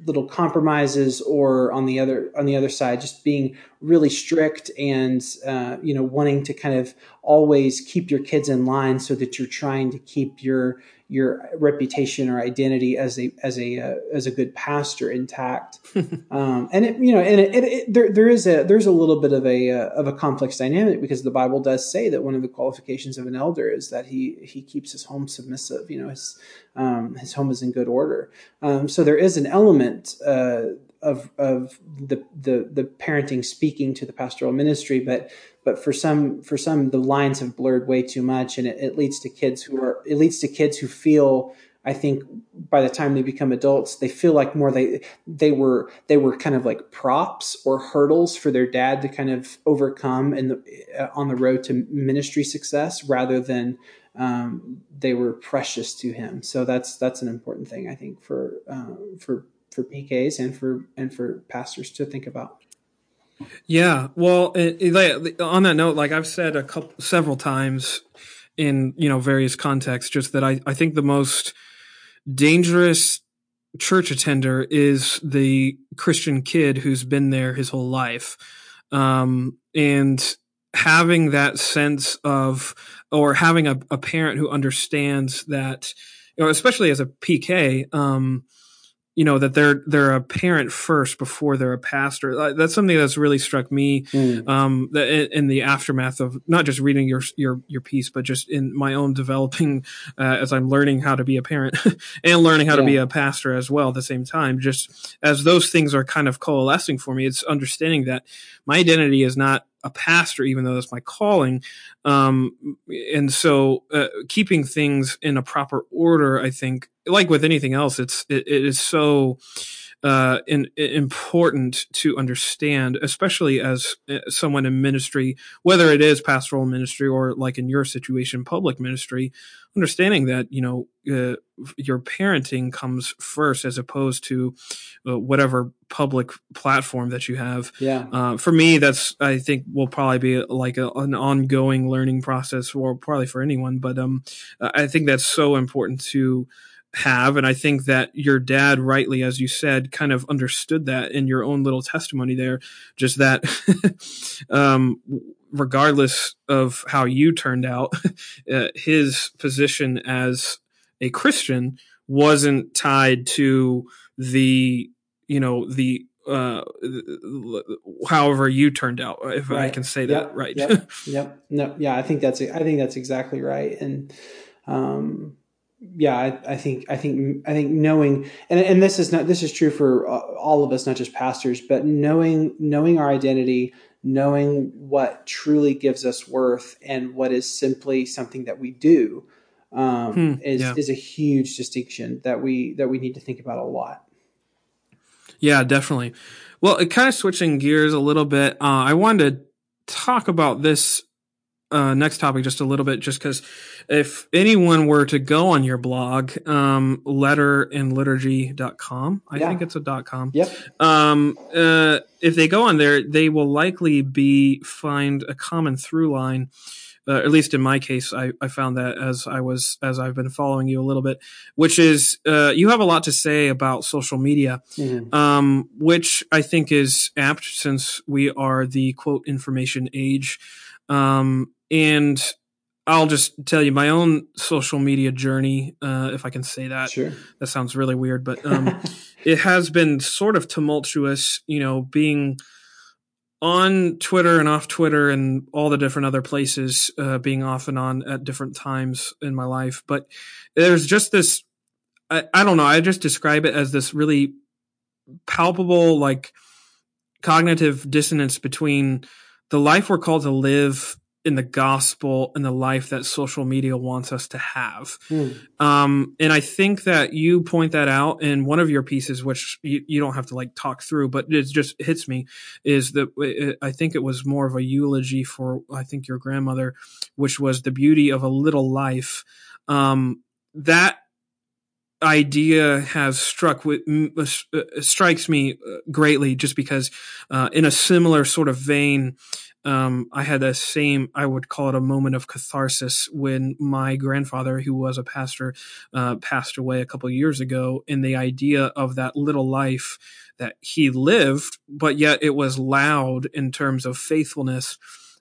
little compromises or on the other on the other side just being really strict and uh, you know wanting to kind of always keep your kids in line so that you're trying to keep your your reputation or identity as a as a uh, as a good pastor intact. um, and it you know and it, it, it, there there is a there's a little bit of a uh, of a complex dynamic because the Bible does say that one of the qualifications of an elder is that he he keeps his home submissive. You know his um, his home is in good order. Um, so there is an element. Of of the, the the parenting speaking to the pastoral ministry, but but for some for some the lines have blurred way too much, and it, it leads to kids who are it leads to kids who feel I think by the time they become adults, they feel like more they they were they were kind of like props or hurdles for their dad to kind of overcome the uh, on the road to ministry success, rather than um, they were precious to him. So that's that's an important thing I think for uh, for for PKs and for and for pastors to think about. Yeah, well, it, it, on that note, like I've said a couple several times in you know various contexts, just that I I think the most dangerous church attender is the Christian kid who's been there his whole life, um, and having that sense of or having a, a parent who understands that, you know, especially as a PK. Um, you know that they're they're a parent first before they're a pastor. That's something that's really struck me mm. um, in, in, the aftermath of not just reading your your your piece, but just in my own developing uh, as I'm learning how to be a parent and learning how yeah. to be a pastor as well at the same time. Just as those things are kind of coalescing for me, it's understanding that my identity is not a pastor, even though that's my calling. Um, and so, uh, keeping things in a proper order, I think, like with anything else, it's it, it is so uh, in, important to understand, especially as uh, someone in ministry, whether it is pastoral ministry or like in your situation, public ministry, understanding that, you know, uh, your parenting comes first as opposed to uh, whatever public platform that you have. Yeah. Uh, for me, that's, I think will probably be like a, an ongoing learning process or probably for anyone, but, um, I think that's so important to, have. And I think that your dad, rightly, as you said, kind of understood that in your own little testimony there, just that, um, regardless of how you turned out, uh, his position as a Christian wasn't tied to the, you know, the, uh, however you turned out, if right. I can say that yep. right. yep. yep. No, yeah, I think that's, I think that's exactly right. And, um, yeah, I, I, think I think I think knowing and and this is not this is true for all of us, not just pastors, but knowing knowing our identity, knowing what truly gives us worth, and what is simply something that we do, um, hmm, is yeah. is a huge distinction that we that we need to think about a lot. Yeah, definitely. Well, it kind of switching gears a little bit, uh, I wanted to talk about this uh, next topic just a little bit, just because if anyone were to go on your blog, um, letterandliturgy.com, I yeah. think it's a dot com. Yep. Um, uh, if they go on there, they will likely be find a common through line. Uh, at least in my case, I, I found that as I was as I've been following you a little bit, which is uh, you have a lot to say about social media, mm-hmm. um, which I think is apt since we are the quote information age. Um, and I'll just tell you my own social media journey, uh, if I can say that. Sure. That sounds really weird, but um, it has been sort of tumultuous, you know, being on Twitter and off Twitter and all the different other places, uh, being off and on at different times in my life. But there's just this, I, I don't know, I just describe it as this really palpable, like cognitive dissonance between the life we're called to live in the gospel and the life that social media wants us to have. Mm. Um, and I think that you point that out in one of your pieces, which you, you, don't have to like talk through, but it just hits me is that it, I think it was more of a eulogy for, I think your grandmother, which was the beauty of a little life. Um, that idea has struck with uh, uh, strikes me uh, greatly just because uh, in a similar sort of vein um, I had the same, I would call it a moment of catharsis when my grandfather, who was a pastor, uh, passed away a couple years ago. And the idea of that little life that he lived, but yet it was loud in terms of faithfulness.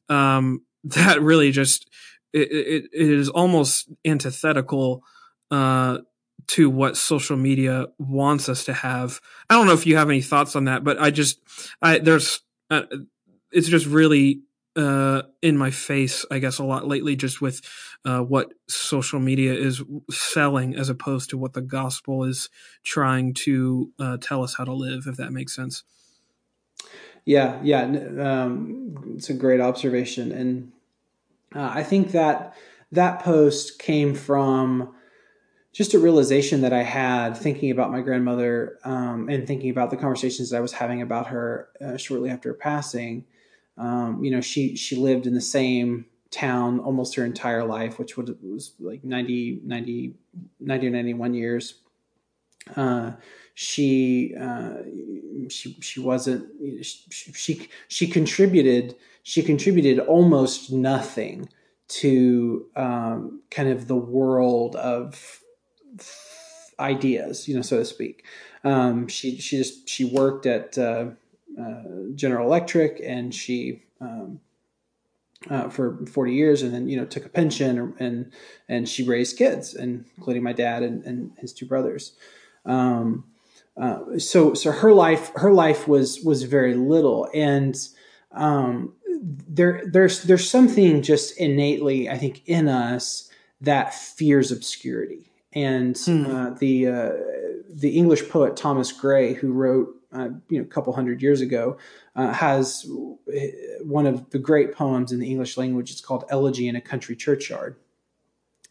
Um, that really just, it, it, it is almost antithetical, uh, to what social media wants us to have. I don't know if you have any thoughts on that, but I just, I, there's, uh, it's just really uh, in my face, I guess, a lot lately, just with uh, what social media is selling as opposed to what the gospel is trying to uh, tell us how to live, if that makes sense. Yeah, yeah, um, it's a great observation, and uh, I think that that post came from just a realization that I had thinking about my grandmother um, and thinking about the conversations that I was having about her uh, shortly after her passing um, you know, she she lived in the same town almost her entire life, which was like 90, 90, 90 or 91 years. Uh, she, uh, she, she wasn't, she, she, she contributed, she contributed almost nothing to, um, kind of the world of ideas, you know, so to speak. Um, she, she just, she worked at, uh, uh, General Electric, and she um, uh, for 40 years, and then you know took a pension, and and she raised kids, and including my dad and, and his two brothers. Um, uh, so so her life her life was was very little, and um, there there's there's something just innately I think in us that fears obscurity, and hmm. uh, the uh, the English poet Thomas Gray, who wrote uh, you know, a couple hundred years ago, uh, has one of the great poems in the English language. It's called Elegy in a Country Churchyard.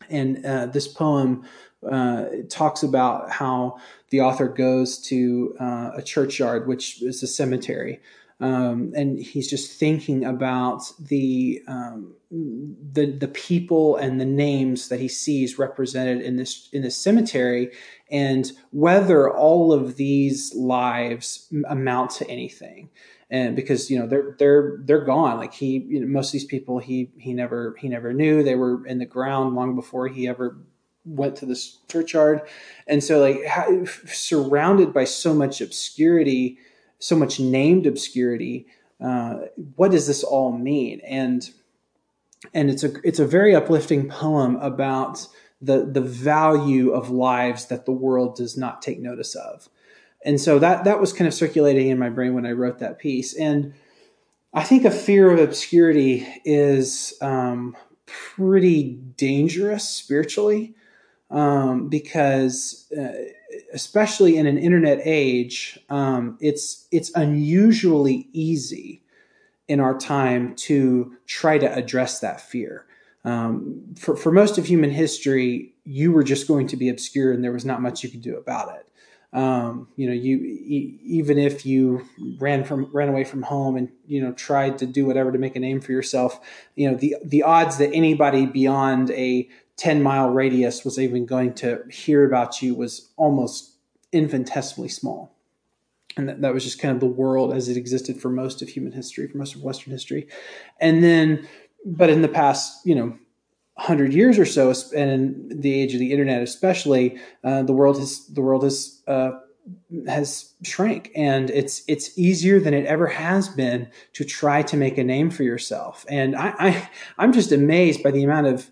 And uh, this poem uh, talks about how the author goes to uh, a churchyard, which is a cemetery, um, and he's just thinking about the um, the the people and the names that he sees represented in this in this cemetery, and whether all of these lives amount to anything. And because you know they're they're they're gone, like he you know, most of these people he he never he never knew. They were in the ground long before he ever went to this churchyard, and so like surrounded by so much obscurity so much named obscurity. Uh, what does this all mean? And and it's a it's a very uplifting poem about the the value of lives that the world does not take notice of. And so that that was kind of circulating in my brain when I wrote that piece. And I think a fear of obscurity is um, pretty dangerous spiritually um, because. Uh, especially in an internet age, um, it's it's unusually easy in our time to try to address that fear. Um, for, for most of human history, you were just going to be obscure, and there was not much you could do about it. Um, you know, you e- even if you ran from ran away from home and you know tried to do whatever to make a name for yourself, you know the the odds that anybody beyond a 10 mile radius was even going to hear about you was almost infinitesimally small. And that, that was just kind of the world as it existed for most of human history, for most of Western history. And then, but in the past, you know, hundred years or so, and in the age of the internet, especially, uh, the world has the world has uh, has shrank, and it's it's easier than it ever has been to try to make a name for yourself. And I, I I'm just amazed by the amount of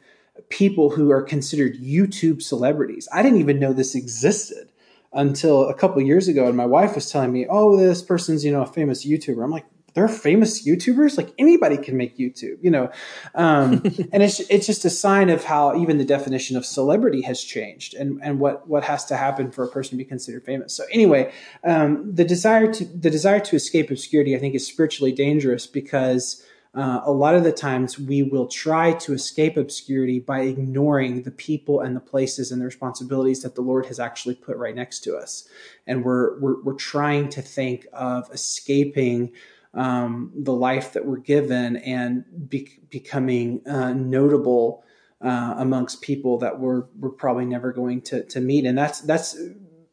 people who are considered YouTube celebrities. I didn't even know this existed until a couple years ago, and my wife was telling me, "Oh, this person's you know a famous YouTuber." I'm like, they're famous YouTubers. Like anybody can make YouTube, you know. Um, and it's it's just a sign of how even the definition of celebrity has changed, and and what what has to happen for a person to be considered famous. So anyway, um, the desire to the desire to escape obscurity, I think, is spiritually dangerous because. Uh, a lot of the times we will try to escape obscurity by ignoring the people and the places and the responsibilities that the Lord has actually put right next to us. And we're, we're, we're trying to think of escaping um, the life that we're given and be- becoming uh, notable uh, amongst people that we're we're probably never going to to meet. And that's that's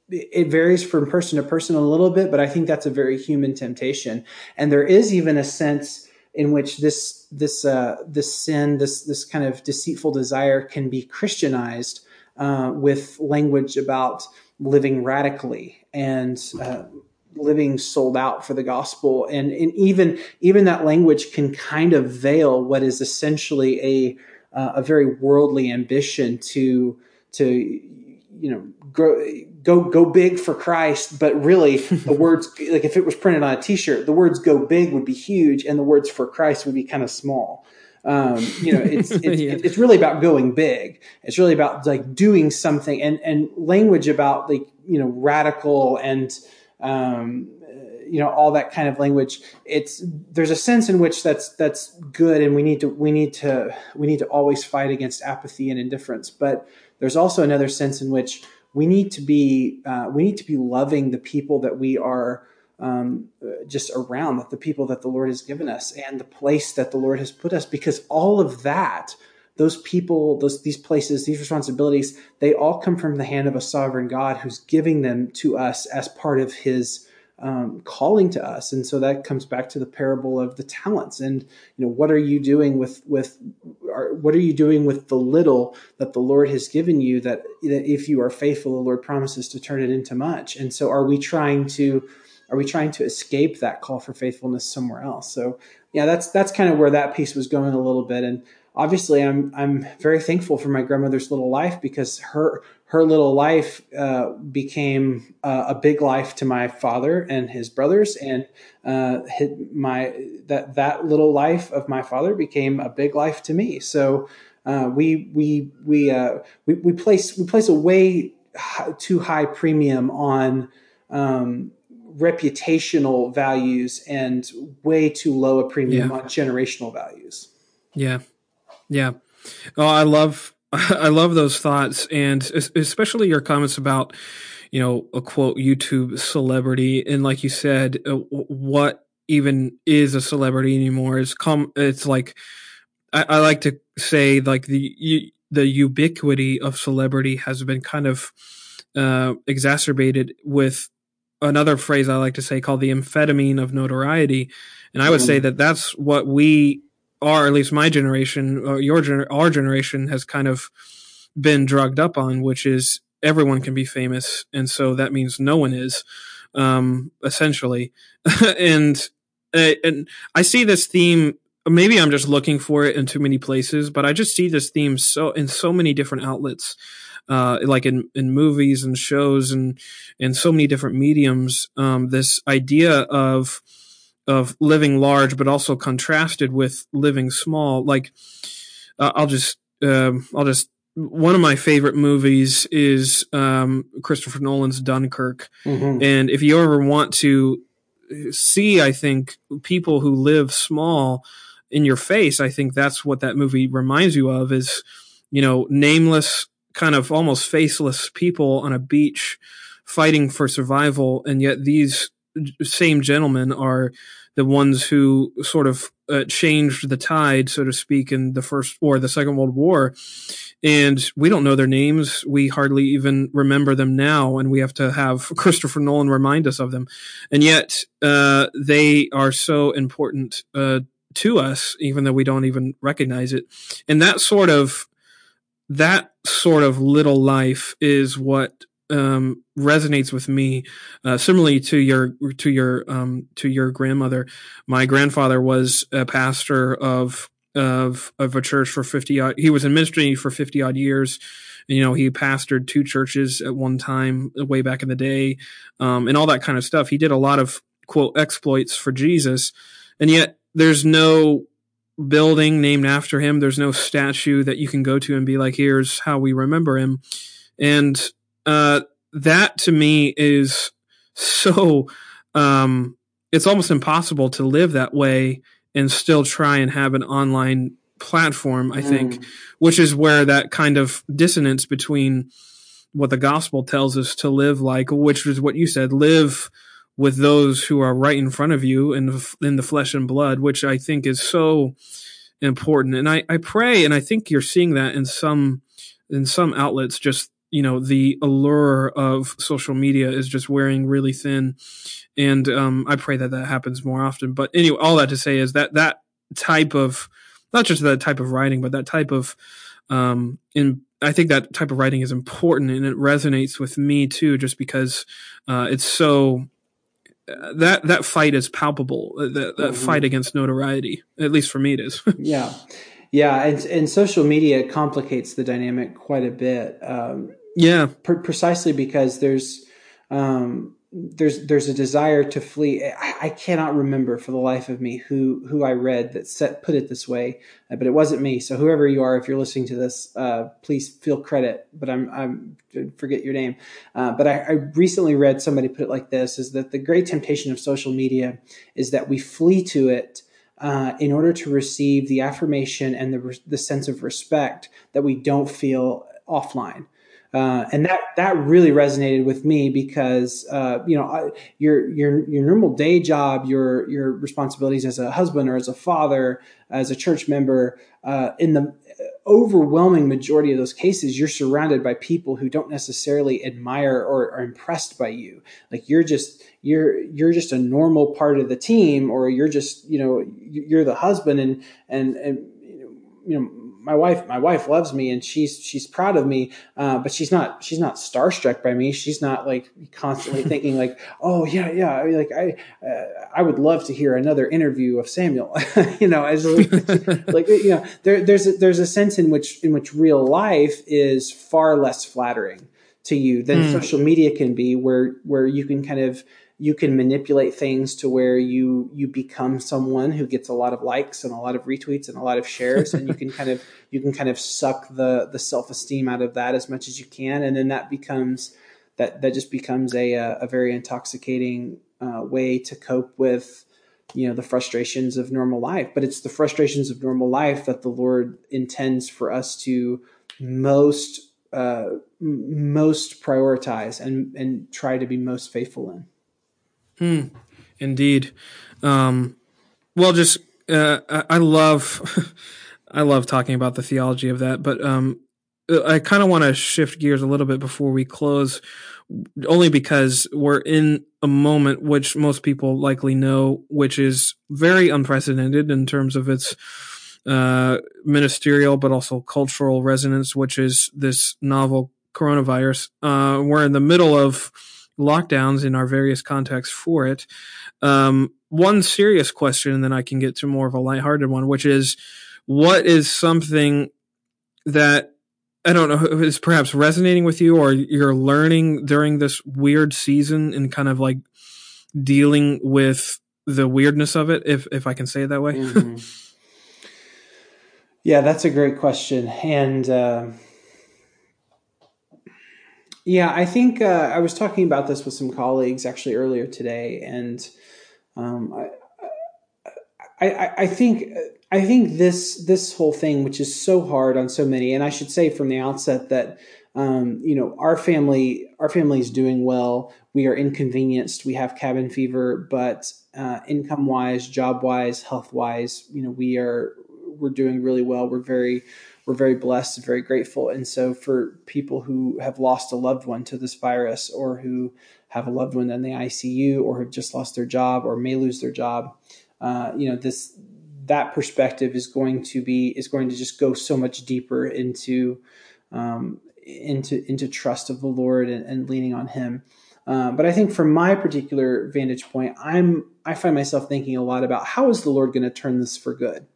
it varies from person to person a little bit, but I think that's a very human temptation. And there is even a sense in which this this uh, this sin, this this kind of deceitful desire, can be Christianized uh, with language about living radically and uh, living sold out for the gospel. And, and even even that language can kind of veil what is essentially a uh, a very worldly ambition to to you know grow, go go big for Christ but really the words like if it was printed on a t-shirt the words go big would be huge and the words for Christ would be kind of small. Um, you know it's it's, yeah. it's really about going big. It's really about like doing something and and language about like you know radical and um, you know all that kind of language. It's there's a sense in which that's that's good and we need to we need to we need to always fight against apathy and indifference but there's also another sense in which we need to be uh, we need to be loving the people that we are um, just around the people that the lord has given us and the place that the lord has put us because all of that those people those these places these responsibilities they all come from the hand of a sovereign god who's giving them to us as part of his um, calling to us. And so that comes back to the parable of the talents and you know what are you doing with with what are you doing with the little that the lord has given you that, that if you are faithful the lord promises to turn it into much? And so are we trying to are we trying to escape that call for faithfulness somewhere else? So yeah that's that's kind of where that piece was going a little bit. And obviously I'm I'm very thankful for my grandmother's little life because her her little life uh, became uh, a big life to my father and his brothers, and uh, my that that little life of my father became a big life to me. So uh, we we we, uh, we we place we place a way too high premium on. Um, reputational values and way too low a premium yeah. on generational values. Yeah. Yeah. Oh, I love I love those thoughts, and especially your comments about you know a quote YouTube celebrity, and like you said, uh, what even is a celebrity anymore is come. It's like I, I like to say like the the ubiquity of celebrity has been kind of uh, exacerbated with another phrase I like to say called the amphetamine of notoriety. And I would say that that's what we or at least my generation, or your gener- our generation has kind of been drugged up on, which is everyone can be famous, and so that means no one is, um, essentially. and uh, and I see this theme. Maybe I'm just looking for it in too many places, but I just see this theme so in so many different outlets. Uh, like in, in movies and shows and and so many different mediums, um, this idea of of living large, but also contrasted with living small. Like, uh, I'll just, um, I'll just, one of my favorite movies is um, Christopher Nolan's Dunkirk. Mm-hmm. And if you ever want to see, I think, people who live small in your face, I think that's what that movie reminds you of is, you know, nameless, kind of almost faceless people on a beach fighting for survival. And yet these same gentlemen are the ones who sort of uh, changed the tide, so to speak, in the first or the Second World War. And we don't know their names. We hardly even remember them now, and we have to have Christopher Nolan remind us of them. And yet, uh, they are so important uh, to us, even though we don't even recognize it. And that sort of that sort of little life is what um, resonates with me. Uh, similarly to your to your um, to your grandmother, my grandfather was a pastor of of of a church for fifty odd. He was in ministry for fifty odd years. You know, he pastored two churches at one time, way back in the day, um, and all that kind of stuff. He did a lot of quote exploits for Jesus. and yet there's no building named after him. There's no statue that you can go to and be like, here's how we remember him. And uh, that to me is so, um, it's almost impossible to live that way and still try and have an online platform, I think, mm. which is where that kind of dissonance between what the gospel tells us to live like, which is what you said, live with those who are right in front of you in the, in the flesh and blood, which I think is so important. And I, I pray, and I think you're seeing that in some, in some outlets, just, you know, the allure of social media is just wearing really thin. And, um, I pray that that happens more often. But anyway, all that to say is that that type of, not just that type of writing, but that type of, um, in, I think that type of writing is important and it resonates with me too, just because, uh, it's so, that that fight is palpable. Uh, that, that mm-hmm. fight against notoriety, at least for me, it is. yeah, yeah, and and social media complicates the dynamic quite a bit. Um, yeah, precisely because there's um, there's there's a desire to flee. I, cannot remember for the life of me who who I read that set put it this way, uh, but it wasn't me. So whoever you are, if you're listening to this, uh, please feel credit. But I'm I'm forget your name. Uh, but I, I, recently read somebody put it like this: is that the great temptation of social media is that we flee to it. Uh, in order to receive the affirmation and the, the sense of respect that we don't feel offline. Uh, and that that really resonated with me because uh, you know your your your normal day job, your your responsibilities as a husband or as a father, as a church member, uh, in the overwhelming majority of those cases, you're surrounded by people who don't necessarily admire or are impressed by you. Like you're just you're you're just a normal part of the team, or you're just you know you're the husband and and and you know my wife my wife loves me and she's she's proud of me uh, but she's not she's not starstruck by me she's not like constantly thinking like oh yeah yeah I mean, like I uh, I would love to hear another interview of Samuel you know as like you know there, there's a, there's a sense in which in which real life is far less flattering to you than mm. social media can be where where you can kind of you can manipulate things to where you you become someone who gets a lot of likes and a lot of retweets and a lot of shares and you can kind of you can kind of suck the the self-esteem out of that as much as you can and then that becomes that that just becomes a a very intoxicating uh, way to cope with you know the frustrations of normal life. But it's the frustrations of normal life that the lord intends for us to most uh, most prioritize and and try to be most faithful in Hmm. Indeed. Um, well, just uh, I love I love talking about the theology of that, but um, I kind of want to shift gears a little bit before we close, only because we're in a moment which most people likely know, which is very unprecedented in terms of its uh, ministerial but also cultural resonance, which is this novel coronavirus. Uh, we're in the middle of lockdowns in our various contexts for it. Um, one serious question, and then I can get to more of a lighthearted one, which is what is something that I don't know is perhaps resonating with you or you're learning during this weird season and kind of like dealing with the weirdness of it, if if I can say it that way. mm-hmm. Yeah, that's a great question, and. Uh yeah, I think uh, I was talking about this with some colleagues actually earlier today, and um, I, I, I think I think this this whole thing, which is so hard on so many, and I should say from the outset that um, you know our family our family is doing well. We are inconvenienced. We have cabin fever, but uh, income wise, job wise, health wise, you know we are we're doing really well. We're very we're very blessed and very grateful. And so, for people who have lost a loved one to this virus, or who have a loved one in the ICU, or have just lost their job, or may lose their job, uh, you know, this that perspective is going to be is going to just go so much deeper into um, into into trust of the Lord and, and leaning on Him. Uh, but I think from my particular vantage point, I'm I find myself thinking a lot about how is the Lord going to turn this for good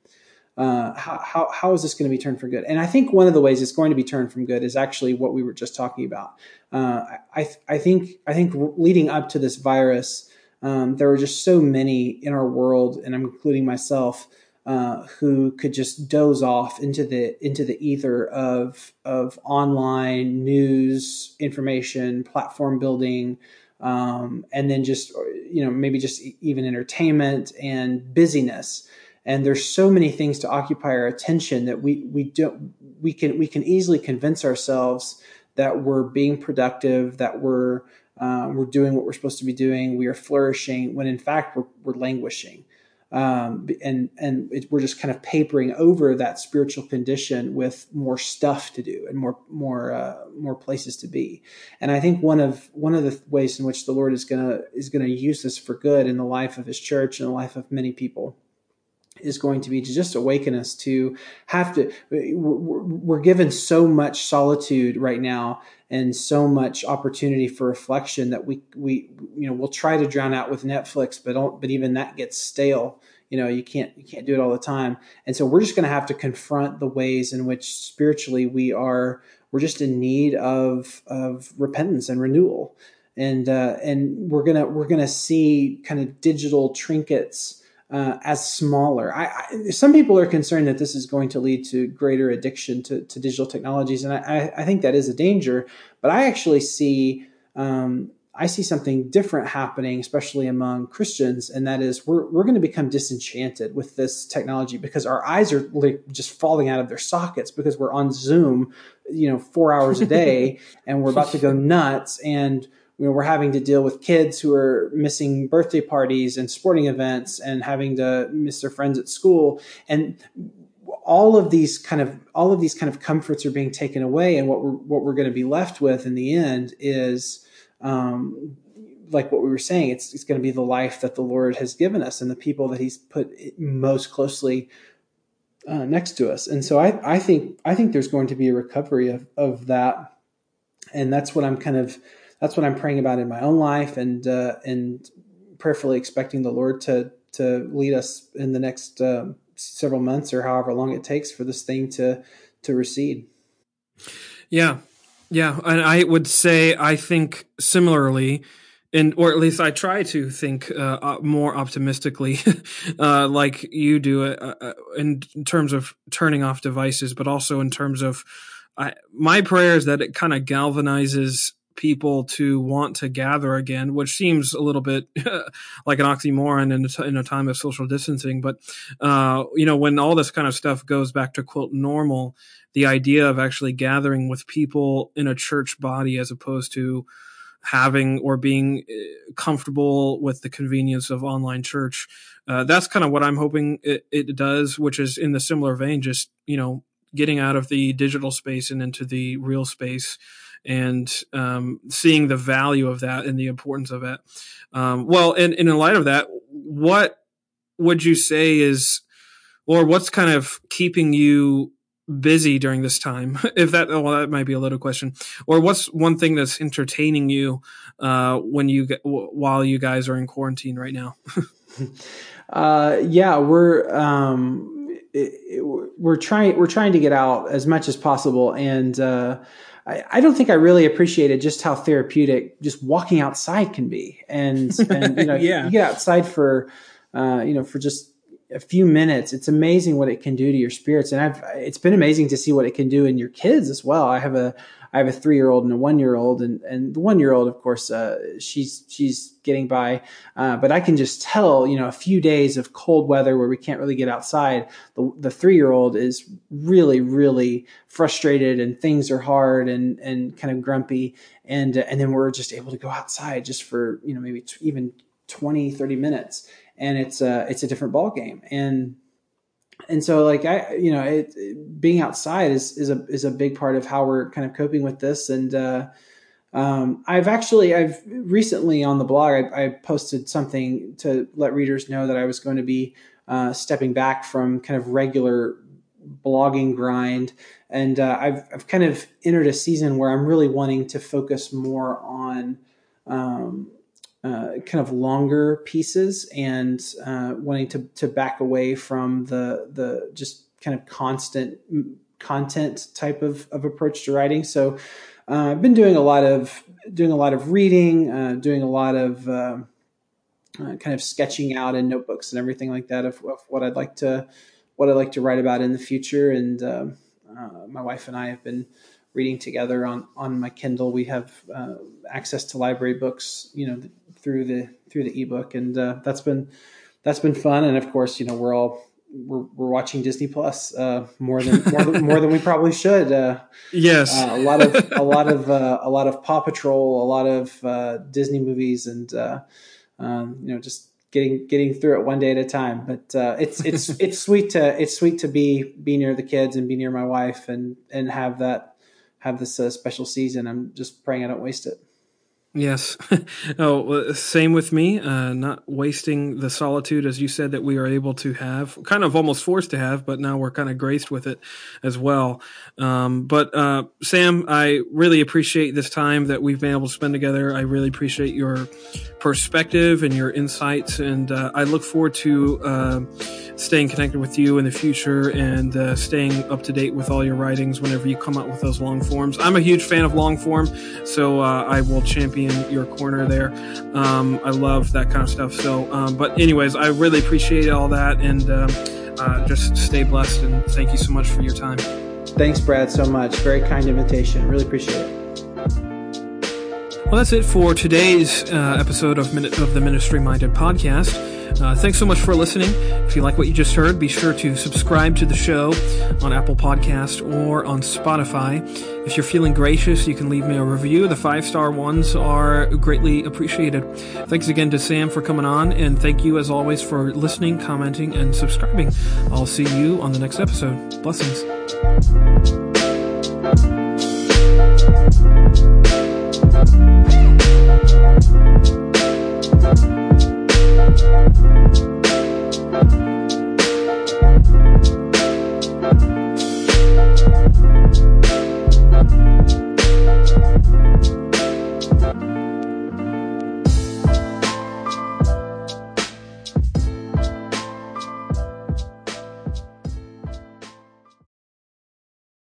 uh, how, how, how is this going to be turned for good? And I think one of the ways it's going to be turned from good is actually what we were just talking about. Uh, I, I think I think leading up to this virus, um, there were just so many in our world, and I'm including myself, uh, who could just doze off into the into the ether of of online news, information, platform building, um, and then just you know maybe just even entertainment and busyness. And there's so many things to occupy our attention that we we don't we can we can easily convince ourselves that we're being productive, that we're uh, we're doing what we're supposed to be doing, we are flourishing, when in fact we're, we're languishing um, and and it, we're just kind of papering over that spiritual condition with more stuff to do and more more uh, more places to be. And I think one of one of the ways in which the Lord is gonna is gonna use this for good in the life of His church and the life of many people is going to be to just awaken us to have to we're given so much solitude right now and so much opportunity for reflection that we we you know we'll try to drown out with Netflix but don't but even that gets stale. You know you can't you can't do it all the time. And so we're just going to have to confront the ways in which spiritually we are we're just in need of of repentance and renewal. And uh, and we're gonna we're gonna see kind of digital trinkets uh, as smaller. I, I, some people are concerned that this is going to lead to greater addiction to, to digital technologies, and I, I, think that is a danger. But I actually see um, I see something different happening, especially among Christians, and that is we're we're going to become disenchanted with this technology because our eyes are like just falling out of their sockets because we're on Zoom, you know, four hours a day, and we're about to go nuts and you know, we're having to deal with kids who are missing birthday parties and sporting events and having to miss their friends at school. And all of these kind of all of these kind of comforts are being taken away. And what we're what we're going to be left with in the end is um, like what we were saying it's it's going to be the life that the lord has given us and the people that he's put most closely uh, next to us. And so I, I think i think there's going to be a recovery of, of that. And that's what i'm kind of that's what I'm praying about in my own life and uh, and prayerfully expecting the Lord to to lead us in the next uh, several months or however long it takes for this thing to to recede. Yeah, yeah, and I would say I think similarly. And, or at least I try to think uh, more optimistically, uh, like you do, uh, uh, in terms of turning off devices, but also in terms of I, my prayer is that it kind of galvanizes people to want to gather again, which seems a little bit like an oxymoron in a, t- in a time of social distancing. But, uh, you know, when all this kind of stuff goes back to quote normal, the idea of actually gathering with people in a church body as opposed to having or being uh, comfortable with the convenience of online church. Uh, that's kind of what I'm hoping it, it does, which is in the similar vein, just, you know, getting out of the digital space and into the real space and um, seeing the value of that and the importance of it. Um, well, and, and in light of that, what would you say is, or what's kind of keeping you busy during this time? if that, well, that might be a little question. Or what's one thing that's entertaining you uh, when you while you guys are in quarantine right now? uh, yeah, we're. Um, it, it, we're trying we're trying to get out as much as possible and uh, I, I, don't think I really appreciated just how therapeutic just walking outside can be. And, and you know, yeah. you get outside for, uh, you know, for just a few minutes, it's amazing what it can do to your spirits. And I've, it's been amazing to see what it can do in your kids as well. I have a, I have a three year old and a one year old, and and the one year old, of course, uh, she's she's getting by, uh, but I can just tell, you know, a few days of cold weather where we can't really get outside. The the three year old is really really frustrated, and things are hard and and kind of grumpy, and uh, and then we're just able to go outside just for you know maybe t- even 20 30 minutes. And it's a it's a different ball game and and so like I, you know, it, it, being outside is, is a, is a big part of how we're kind of coping with this. And, uh, um, I've actually, I've recently on the blog, I, I, posted something to let readers know that I was going to be, uh, stepping back from kind of regular blogging grind. And, uh, I've, I've kind of entered a season where I'm really wanting to focus more on, um, uh, kind of longer pieces and uh, wanting to to back away from the the just kind of constant content type of, of approach to writing. So uh, I've been doing a lot of doing a lot of reading, uh, doing a lot of um, uh, kind of sketching out in notebooks and everything like that of, of, what I'd like to what I'd like to write about in the future. And um, uh, my wife and I have been reading together on on my Kindle. We have uh, access to library books, you know, through the through the ebook, and uh, that's been that's been fun. And of course, you know, we're all we're, we're watching Disney Plus uh, more than more than more than we probably should. Uh, yes, uh, a lot of a lot of uh, a lot of Paw Patrol, a lot of uh, Disney movies, and uh, um, you know just getting getting through it one day at a time. But it's it's it's sweet to it's sweet to be be near the kids and be near my wife and and have that have this uh, special season. I'm just praying I don't waste it. Yes. oh, same with me. Uh, not wasting the solitude, as you said, that we are able to have, kind of almost forced to have, but now we're kind of graced with it as well. Um, but uh, Sam, I really appreciate this time that we've been able to spend together. I really appreciate your perspective and your insights, and uh, I look forward to uh, staying connected with you in the future and uh, staying up to date with all your writings whenever you come out with those long forms. I'm a huge fan of long form, so uh, I will champion your corner there. Um, I love that kind of stuff. So, um, but anyways, I really appreciate all that, and um, uh, just stay blessed. And thank you so much for your time. Thanks, Brad, so much. Very kind invitation. Really appreciate it. Well, that's it for today's uh, episode of, Min- of the Ministry Minded podcast. Uh, thanks so much for listening. If you like what you just heard, be sure to subscribe to the show on Apple Podcast or on Spotify. If you're feeling gracious, you can leave me a review. The five star ones are greatly appreciated. Thanks again to Sam for coming on, and thank you as always for listening, commenting, and subscribing. I'll see you on the next episode. Blessings.